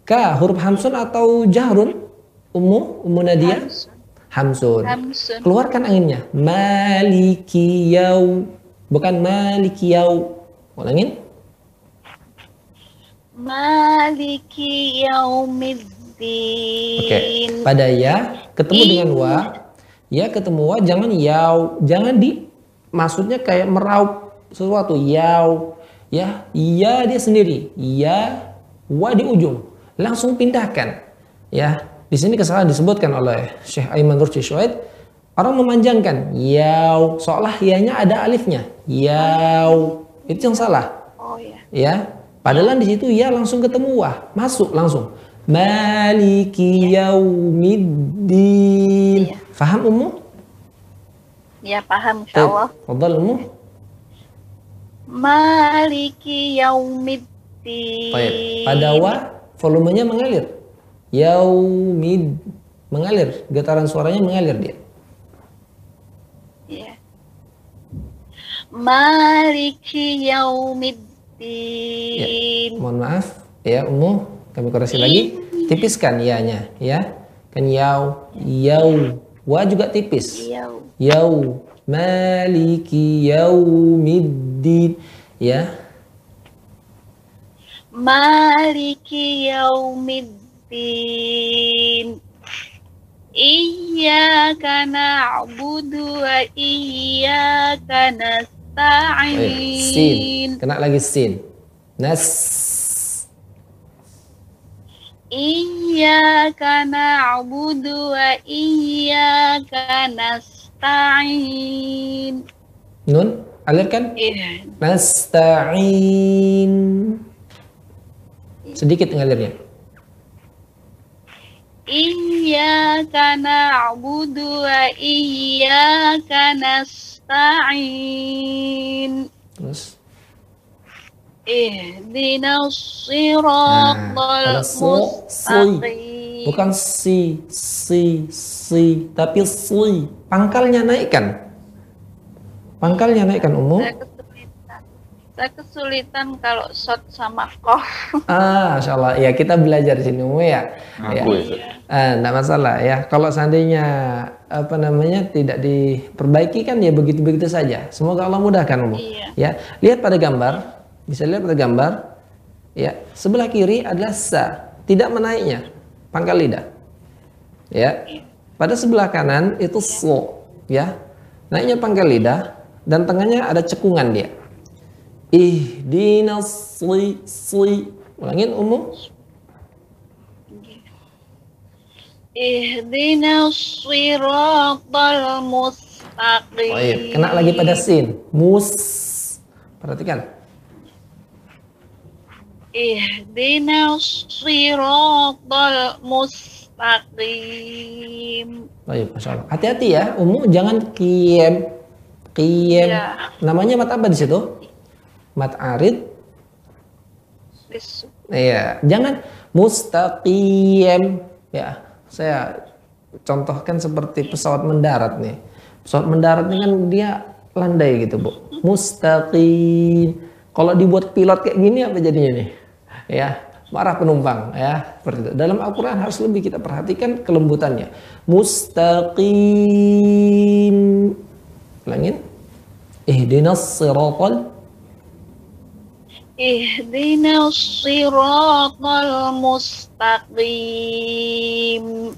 Speaker 1: ka huruf hamsun atau jahrun ummu ummu nadia? Hamsun, hamsun. keluarkan anginnya. Maliki yau bukan maliki yau. Ulangin.
Speaker 4: Maliki yaumiddin
Speaker 1: Oke, okay. pada ya ketemu dengan wa ya ketemu wa jangan yau. Jangan di maksudnya kayak meraup sesuatu. Yau. Ya ya dia sendiri. Ya wa di ujung. Langsung pindahkan. Ya di sini kesalahan disebutkan oleh Syekh Aiman Rushdi Shuaid orang memanjangkan. Yau. Seolah ianya ada alifnya. Yau. Itu yang salah.
Speaker 4: Oh ya
Speaker 1: ya padahal di situ ya langsung ketemu wah. Masuk langsung maliki yaumiddin iya. Faham Ummu?
Speaker 4: Ya paham insyaallah.
Speaker 1: Fadal Ummu.
Speaker 4: Maliki yaumiddin.
Speaker 1: Baik. Pada wa volumenya mengalir. Yaumid mengalir, getaran suaranya mengalir dia.
Speaker 4: Ya. Maliki yaumiddin.
Speaker 1: Ya. Mohon maaf ya Ummu, kami koreksi lagi. Tipiskan ianya ya. Kan yau, yau, Wa juga tipis.
Speaker 4: Yau.
Speaker 1: Yau. Maliki yaumiddin. Ya.
Speaker 4: Maliki yaumiddin. Iyyaka na'budu wa iyyaka nasta'in.
Speaker 1: Sin. Kena lagi sin. Nas
Speaker 4: Iyyaka na'budu wa iyyaka nasta'in.
Speaker 1: Nun, alirkan.
Speaker 4: Iya.
Speaker 1: Nasta'in. Sedikit ngalirnya.
Speaker 4: Iyyaka na'budu wa iyyaka nasta'in.
Speaker 1: Terus
Speaker 4: Ihdinas siratal mustaqim.
Speaker 1: Bukan si, si, si, tapi si. Pangkalnya naikkan. Pangkalnya naikkan umum.
Speaker 4: Saya kesulitan. Saya kesulitan kalau shot sama kof.
Speaker 1: Ah, Masya Allah. Ya, kita belajar di sini umum ya.
Speaker 2: Aku
Speaker 1: ya. Ah, enggak masalah ya. Kalau seandainya apa namanya tidak diperbaiki kan ya begitu-begitu saja. Semoga Allah mudahkan umum.
Speaker 4: Iya.
Speaker 1: Ya, lihat pada gambar bisa lihat pada gambar? Ya sebelah kiri adalah sa tidak menaiknya pangkal lidah. Ya pada sebelah kanan itu so ya. Naiknya pangkal lidah dan tengahnya ada cekungan dia. Ihdinas sli sli ulangin umum
Speaker 4: ihdinas siratal mustaqim.
Speaker 1: Baik, kena lagi pada sin. Mus. Perhatikan
Speaker 4: Ihdinas siratal mustaqim.
Speaker 1: Baik, Masya Allah. Hati-hati ya, umum jangan kiem. Kiem. Ya. Namanya mat apa di situ? Mat arid. Iya, jangan mustaqim. Ya, saya contohkan seperti pesawat mendarat nih. Pesawat mendarat ini kan dia landai gitu, Bu. Mustaqim. Kalau dibuat pilot kayak gini apa jadinya nih? Ya marah penumpang ya seperti itu. Dalam Al-Qur'an harus lebih kita perhatikan kelembutannya. Mustaqim. Ulangin. Ihdinas siratal
Speaker 4: Ihdinas siratal mustaqim.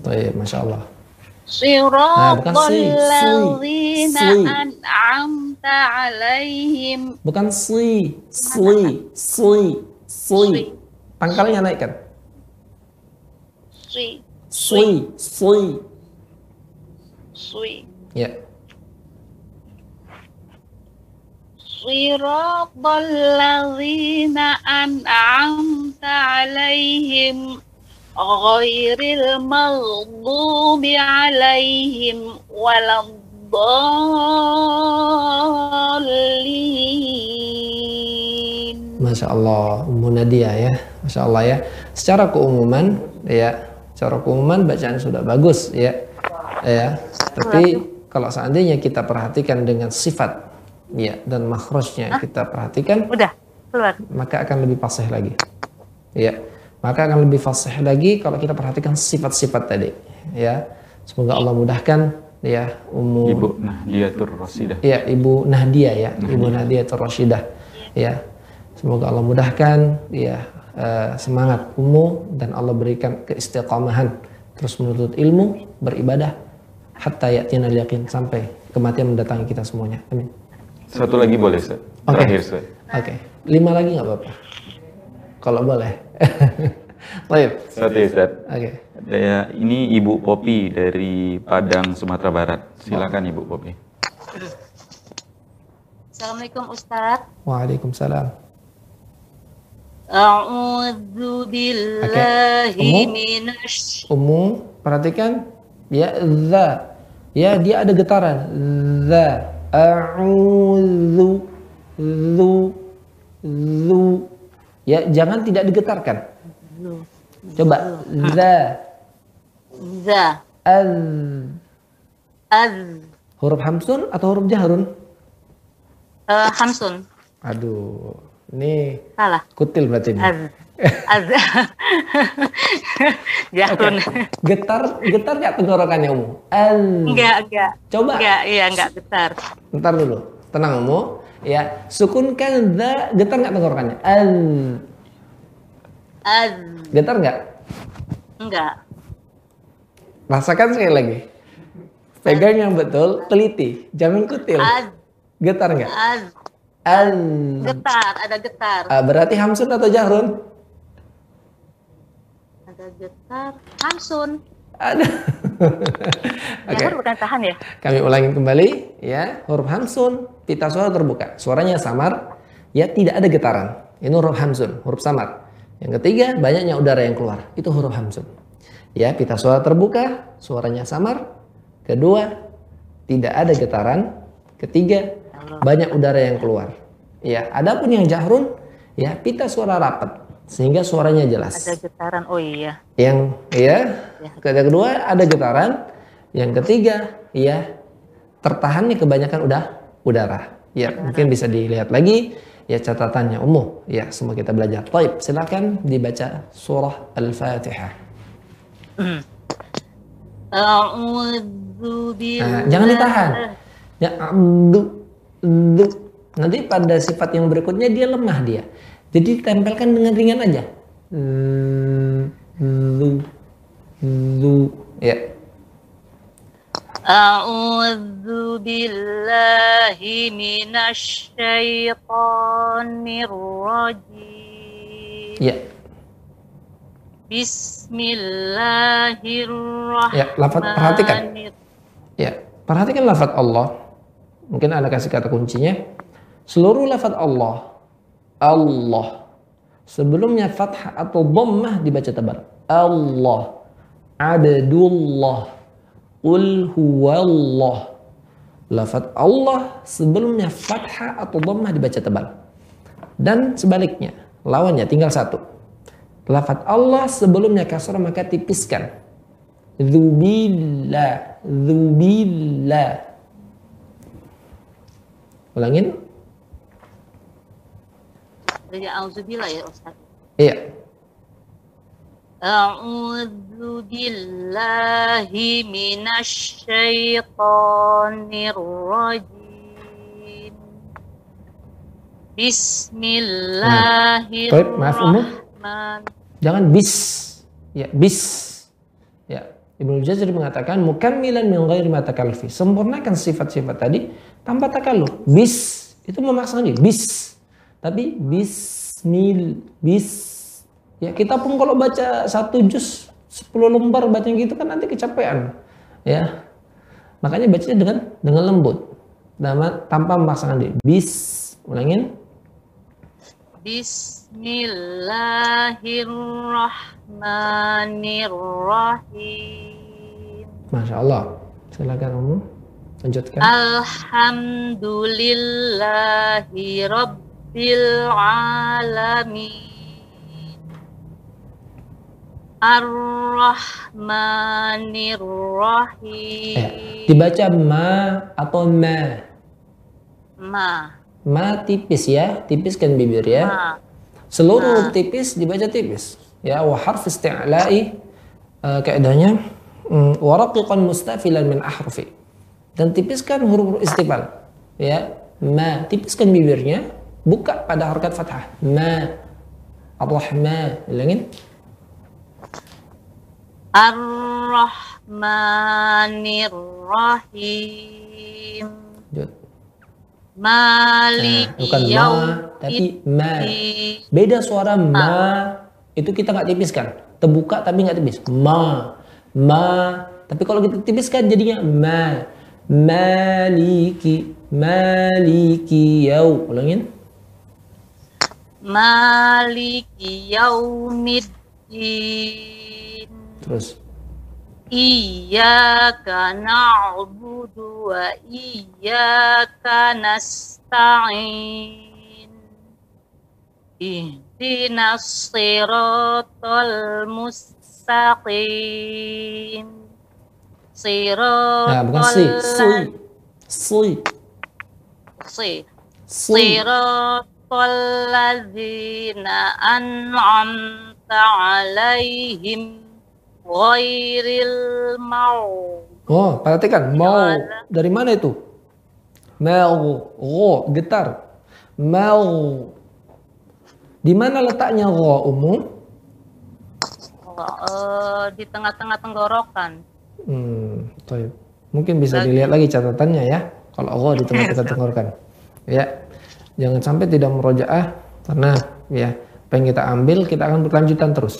Speaker 1: Baik, Masya Allah.
Speaker 4: Siratal ladzina an'amta alaihim.
Speaker 1: Bukan si, si, si, si. Pangkalnya naikkan.
Speaker 4: Sui.
Speaker 1: Sui. Sui.
Speaker 4: Sui.
Speaker 1: Ya.
Speaker 4: صراط الذين أنعمت عليهم غير المغضوب عليهم ولا الضالين
Speaker 1: Masya Allah, Ummu Nadia ya, Masya Allah ya. Secara keumuman, ya, secara keumuman bacaan sudah bagus ya, ya. Tapi kalau seandainya kita perhatikan dengan sifat, ya, dan makhrajnya kita perhatikan,
Speaker 7: Udah, keluar.
Speaker 1: maka akan lebih fasih lagi, ya. Maka akan lebih fasih lagi kalau kita perhatikan sifat-sifat tadi, ya. Semoga Allah mudahkan, ya, Ummu
Speaker 2: Ibu Nahdiatur Rasidah.
Speaker 1: Ya, Ibu Nahdia ya, Ibu Nahdia Rashidah. Ya. Semoga Allah mudahkan ya eh, semangat umum dan Allah berikan keistiqamahan terus menuntut ilmu, beribadah hatta yatina yakin sampai kematian mendatangi kita semuanya. Amin.
Speaker 2: Satu lagi boleh, Ustaz?
Speaker 1: Oke.
Speaker 2: Terakhir, Ustaz.
Speaker 1: Oke. Lima lagi nggak apa-apa. Kalau boleh. Baik.
Speaker 2: Satu ya, Ustaz.
Speaker 1: Oke.
Speaker 2: Ada ini Ibu Popi dari Padang, Sumatera Barat. Silakan Ibu Popi.
Speaker 7: Assalamualaikum Ustadz.
Speaker 1: Waalaikumsalam.
Speaker 7: A'udzu billahi minasy
Speaker 1: Umum perhatikan. Ya za. Ya dia ada getaran. Za. A'udzu zu zu. Ya jangan tidak digetarkan. Coba. Za.
Speaker 7: Za.
Speaker 1: Az.
Speaker 7: Az.
Speaker 1: Huruf hamsun atau huruf jahrun?
Speaker 7: Eh, hamsun.
Speaker 1: aduh ini
Speaker 7: Salah.
Speaker 1: kutil berarti ini
Speaker 7: Az. Az. Jahrun.
Speaker 1: getar getar nggak tenggorokannya umum az
Speaker 7: Enggak, enggak.
Speaker 1: coba
Speaker 7: Enggak, iya enggak getar.
Speaker 1: Ntar dulu, tenang kamu. Ya, sukunkan the, getar nggak tenggorokannya? Al,
Speaker 7: Az.
Speaker 1: getar nggak?
Speaker 7: Enggak.
Speaker 1: Rasakan sekali lagi. Pegang yang betul, teliti, jangan kutil.
Speaker 7: Az.
Speaker 1: Getar nggak?
Speaker 7: Az.
Speaker 1: Al.
Speaker 7: Getar, ada getar.
Speaker 1: Ah, berarti hamsun atau jahrun?
Speaker 7: Ada getar. Hamsun.
Speaker 1: Ada. Oke,
Speaker 7: Jahrun bukan tahan ya?
Speaker 1: kami ulangi kembali. Ya, huruf hamsun, pita suara terbuka, suaranya samar, ya tidak ada getaran. Ini huruf hamsun, huruf samar. Yang ketiga, banyaknya udara yang keluar, itu huruf hamsun. Ya, pita suara terbuka, suaranya samar. Kedua, tidak ada getaran. Ketiga, banyak udara yang keluar. Ya, adapun yang jahrun, ya pita suara rapat sehingga suaranya jelas.
Speaker 7: Ada getaran. Oh iya.
Speaker 1: Yang ya, yang kedua ada getaran, yang ketiga ya tertahannya kebanyakan udah udara. Ya, mungkin bisa dilihat lagi ya catatannya umum. Ya, semua kita belajar. Baik, silakan dibaca surah Al-Fatihah.
Speaker 7: A'udzu billahi.
Speaker 1: Nah, jangan ditahan. Ya, abdu, du. Nanti pada sifat yang berikutnya dia lemah dia. Jadi tempelkan dengan ringan aja. Zu, zu. Ya,
Speaker 7: A'udzu billahi minasy syaithanir rajim.
Speaker 1: ya,
Speaker 7: Bismillahirrahmanirrahim.
Speaker 1: ya. Lafaz perhatikan. Ya, perhatikan lafaz Allah. Mungkin Anda kasih kata kuncinya. Seluruh lafaz Allah, Allah. Sebelumnya fathah atau dhammah dibaca tebal. Allah. Abdullah. Qul huwallah. Lafaz Allah sebelumnya fathah atau dhammah dibaca tebal. Dan sebaliknya, lawannya tinggal satu. Lafaz Allah sebelumnya kasrah maka tipiskan. Dzubilla, dzubilla. Ulangin.
Speaker 7: Jadi auzubillah ya Ustaz.
Speaker 1: Iya.
Speaker 7: A'udzu billahi minasy syaithanir rajim.
Speaker 1: Baik, maaf, Ummu.
Speaker 7: Bismillahirrahmanirrahim.
Speaker 1: Jangan bis. Ya, bis. Ya. Ibnu Jazir mengatakan mukammilan min ghairi ma takallufi. Sempurnakan sifat-sifat tadi tanpa takalluf. Bis itu memaksakan diri. Bis. Tapi bismil bis. Ya, kita pun kalau baca satu juz 10 lembar baca gitu kan nanti kecapean. Ya. Makanya bacanya dengan dengan lembut. Nama, tanpa memaksakan diri. Bis Ulangin.
Speaker 7: Bismillahirrahmanirrahim.
Speaker 1: Masya Allah. Silakan Umu. Lanjutkan.
Speaker 7: Alhamdulillahi Rabbil Alamin Ar-Rahmanir-Rahim
Speaker 1: Eh, dibaca ma atau ma?
Speaker 7: Ma
Speaker 1: Ma tipis ya, tipiskan bibir ya.
Speaker 7: Ma
Speaker 1: Seluruh tipis dibaca tipis. Ya, wa harf isti'la'i uh, kaidahnya mm, wa raqiqan mustafilan min ahrufi. Dan tipiskan huruf istifal. Ya, ma tipiskan bibirnya, buka pada harakat fathah. Ma Ar-Rahman. Ulangin.
Speaker 7: Ar-Rahmanir-Rahim
Speaker 1: Lanjut.
Speaker 7: Maliki
Speaker 1: Nah, bukan ma, tapi ma. Beda suara ma itu kita nggak tipiskan. Terbuka tapi nggak tipis. Ma, ma. Tapi kalau kita tipiskan jadinya ma. Maliki, maliki yau. Ulangin.
Speaker 7: Maliki Yaumiddin
Speaker 1: Terus.
Speaker 7: Iyyaka na'budu wa iyyaka nasta'in Ihdinas siratal mustaqim
Speaker 1: Nah, bukan si, si, si,
Speaker 7: si
Speaker 1: si.
Speaker 7: Siratal ladzina an'amta alaihim ghairil maghdubi
Speaker 1: Oh, perhatikan mau dari mana itu? Mau, ro, getar. Mau. Di mana letaknya ro umum?
Speaker 7: eh, di tengah-tengah tenggorokan.
Speaker 1: Hmm, toib. Mungkin bisa dilihat lagi catatannya ya. Kalau Allah di tengah-tengah tenggorokan. Ya. Jangan sampai tidak merojaah karena ya apa yang kita ambil kita akan berkelanjutan terus.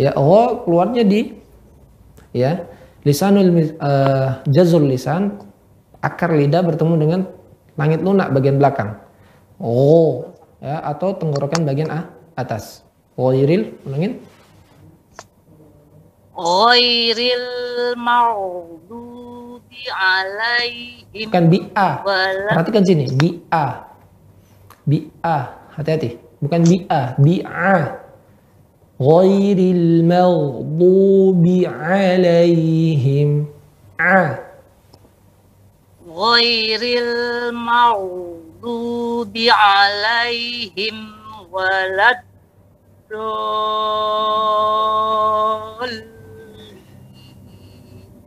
Speaker 1: Ya, Allah keluarnya di ya lisanul eh, jazul lisan akar lidah bertemu dengan langit lunak bagian belakang. Oh, ya atau tenggorokan bagian a- atas. Ghairil, ulangin.
Speaker 7: Ghairil maghdubi alaihim
Speaker 1: Bukan bi'a. Perhatikan sini, bi'a. Bi'a, hati-hati. Bukan bi'a, bi'a. Ghairil maghdubi alaihim. A.
Speaker 7: ghairil maghdubi alaihim walad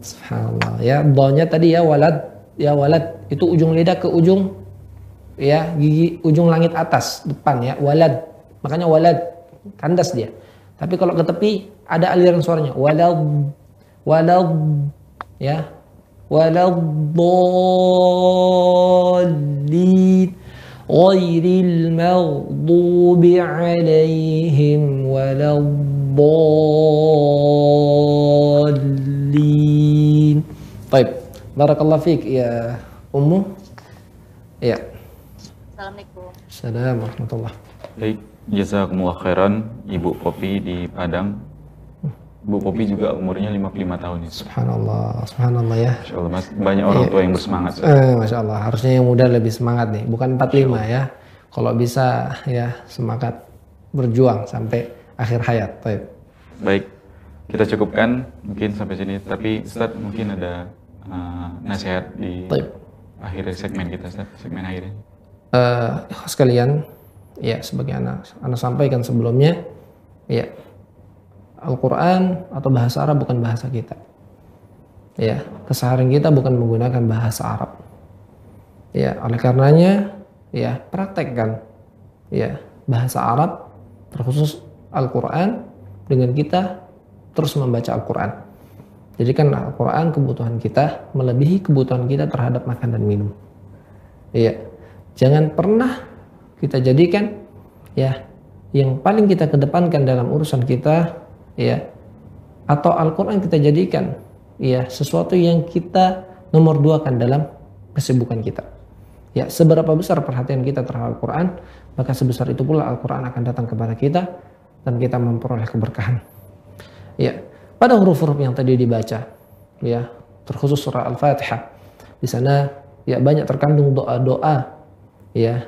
Speaker 1: Subhanallah. Ya, donya tadi ya walad, ya walad. Itu ujung lidah ke ujung ya gigi ujung langit atas depan ya walad. Makanya walad kandas dia. Tapi kalau ke tepi ada aliran suaranya walad walad ya walad dallin ghairil maghdubi alaihim dallin Baik, barakallahu fiik ya Ummu. Ya.
Speaker 7: Assalamualaikum.
Speaker 1: Assalamualaikum warahmatullah.
Speaker 2: Baik, jazakumullah khairan Ibu Popi di Padang. Ibu Popi juga umurnya 55 tahun ya.
Speaker 1: Subhanallah, subhanallah ya.
Speaker 2: Masya Allah, Mas. Banyak orang tua yang bersemangat.
Speaker 1: Eh, Masya Allah, harusnya yang muda lebih semangat nih, bukan 45 ya. Kalau bisa ya semangat berjuang sampai akhir hayat. Baik.
Speaker 2: Baik, kita cukupkan mungkin sampai sini. Tapi Ustadz mungkin ada uh, nasihat di
Speaker 1: Baik.
Speaker 2: akhir segmen kita, Ustadz. Segmen akhirnya.
Speaker 1: Eh, ikhwas sekalian, ya sebagai anak, anak sampaikan sebelumnya, ya Al-Quran atau bahasa Arab bukan bahasa kita. Ya, keseharian kita bukan menggunakan bahasa Arab. Ya, oleh karenanya, ya praktekkan, ya bahasa Arab terkhusus Al-Quran dengan kita terus membaca Al-Quran. Jadikan Al-Quran kebutuhan kita melebihi kebutuhan kita terhadap makan dan minum. Iya, jangan pernah kita jadikan ya yang paling kita kedepankan dalam urusan kita ya atau Al-Quran kita jadikan ya sesuatu yang kita nomor dua kan dalam kesibukan kita Ya, seberapa besar perhatian kita terhadap Al-Quran, maka sebesar itu pula Al-Quran akan datang kepada kita dan kita memperoleh keberkahan. Ya, pada huruf-huruf yang tadi dibaca, ya, terkhusus surah Al-Fatihah. Di sana ya banyak terkandung doa-doa ya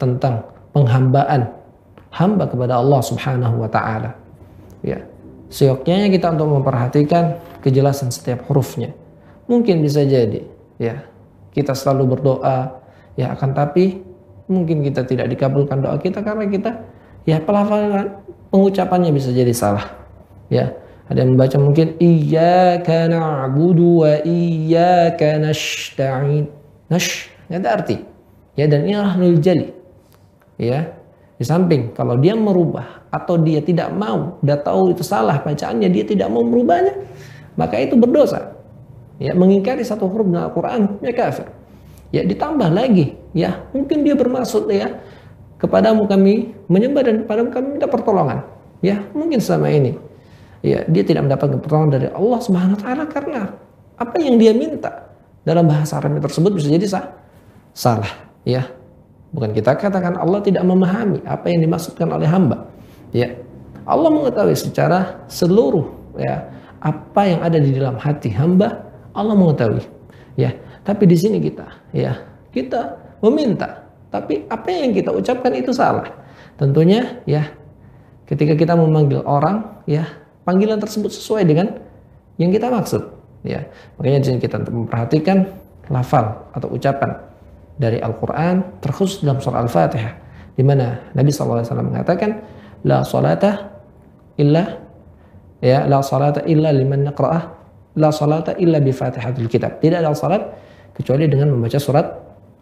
Speaker 1: tentang penghambaan hamba kepada Allah Subhanahu wa taala. Ya. Seyogyanya kita untuk memperhatikan kejelasan setiap hurufnya. Mungkin bisa jadi ya kita selalu berdoa ya akan tapi mungkin kita tidak dikabulkan doa kita karena kita ya pelafalan pengucapannya bisa jadi salah. Ya. Ada yang membaca mungkin iyyaka na'budu wa iyyaka nasta'in. Nash, ada arti. Ya dan ini rahlul jali. Ya. Di samping kalau dia merubah atau dia tidak mau, udah tahu itu salah bacaannya, dia tidak mau merubahnya, maka itu berdosa. Ya, mengingkari satu huruf dalam Al-Qur'an, ya kafir. Ya ditambah lagi, ya mungkin dia bermaksud ya kepadamu kami menyembah dan kepadamu kami minta pertolongan. Ya, mungkin sama ini ya dia tidak mendapatkan pertolongan dari Allah Subhanahu wa taala karena apa yang dia minta dalam bahasa Arab tersebut bisa jadi sah, salah ya. Bukan kita katakan Allah tidak memahami apa yang dimaksudkan oleh hamba ya. Allah mengetahui secara seluruh ya apa yang ada di dalam hati hamba Allah mengetahui ya. Tapi di sini kita ya kita meminta tapi apa yang kita ucapkan itu salah. Tentunya ya ketika kita memanggil orang ya panggilan tersebut sesuai dengan yang kita maksud ya makanya di sini kita memperhatikan lafal atau ucapan dari Al-Quran terkhusus dalam surah Al-Fatihah di mana Nabi SAW mengatakan la salata illa ya la salata illa liman naqra'ah la salata illa bi fatihatul kitab tidak ada salat kecuali dengan membaca surat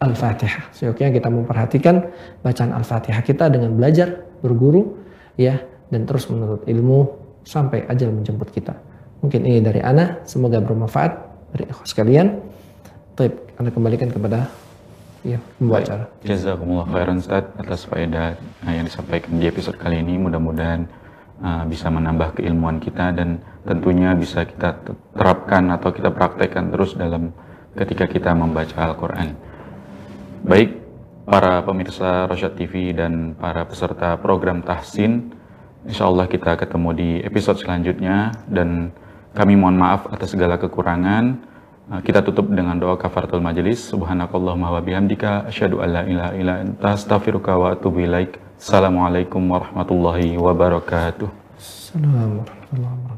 Speaker 1: Al-Fatihah. Seyogyanya kita memperhatikan bacaan Al-Fatihah kita dengan belajar, berguru, ya, dan terus menuntut ilmu sampai ajal menjemput kita. Mungkin ini dari Ana, semoga bermanfaat dari ikhwas sekalian. Baik, Anda kembalikan kepada ya, pembawa acara.
Speaker 2: Jazakumullah khairan Ustaz atas faedah uh, yang disampaikan di episode kali ini. Mudah-mudahan uh, bisa menambah keilmuan kita dan tentunya bisa kita terapkan atau kita praktekkan terus dalam ketika kita membaca Al-Quran. Baik, para pemirsa Rosyad TV dan para peserta program Tahsin, Insya Allah kita ketemu di episode selanjutnya dan kami mohon maaf atas segala kekurangan. Uh, kita tutup dengan doa kafaratul majelis. Subhanakallahumma wa bihamdika asyhadu an la ilaha illa anta astaghfiruka wa atubu ilaik. Assalamualaikum warahmatullahi wabarakatuh.
Speaker 1: Assalamualaikum warahmatullahi wabarakatuh.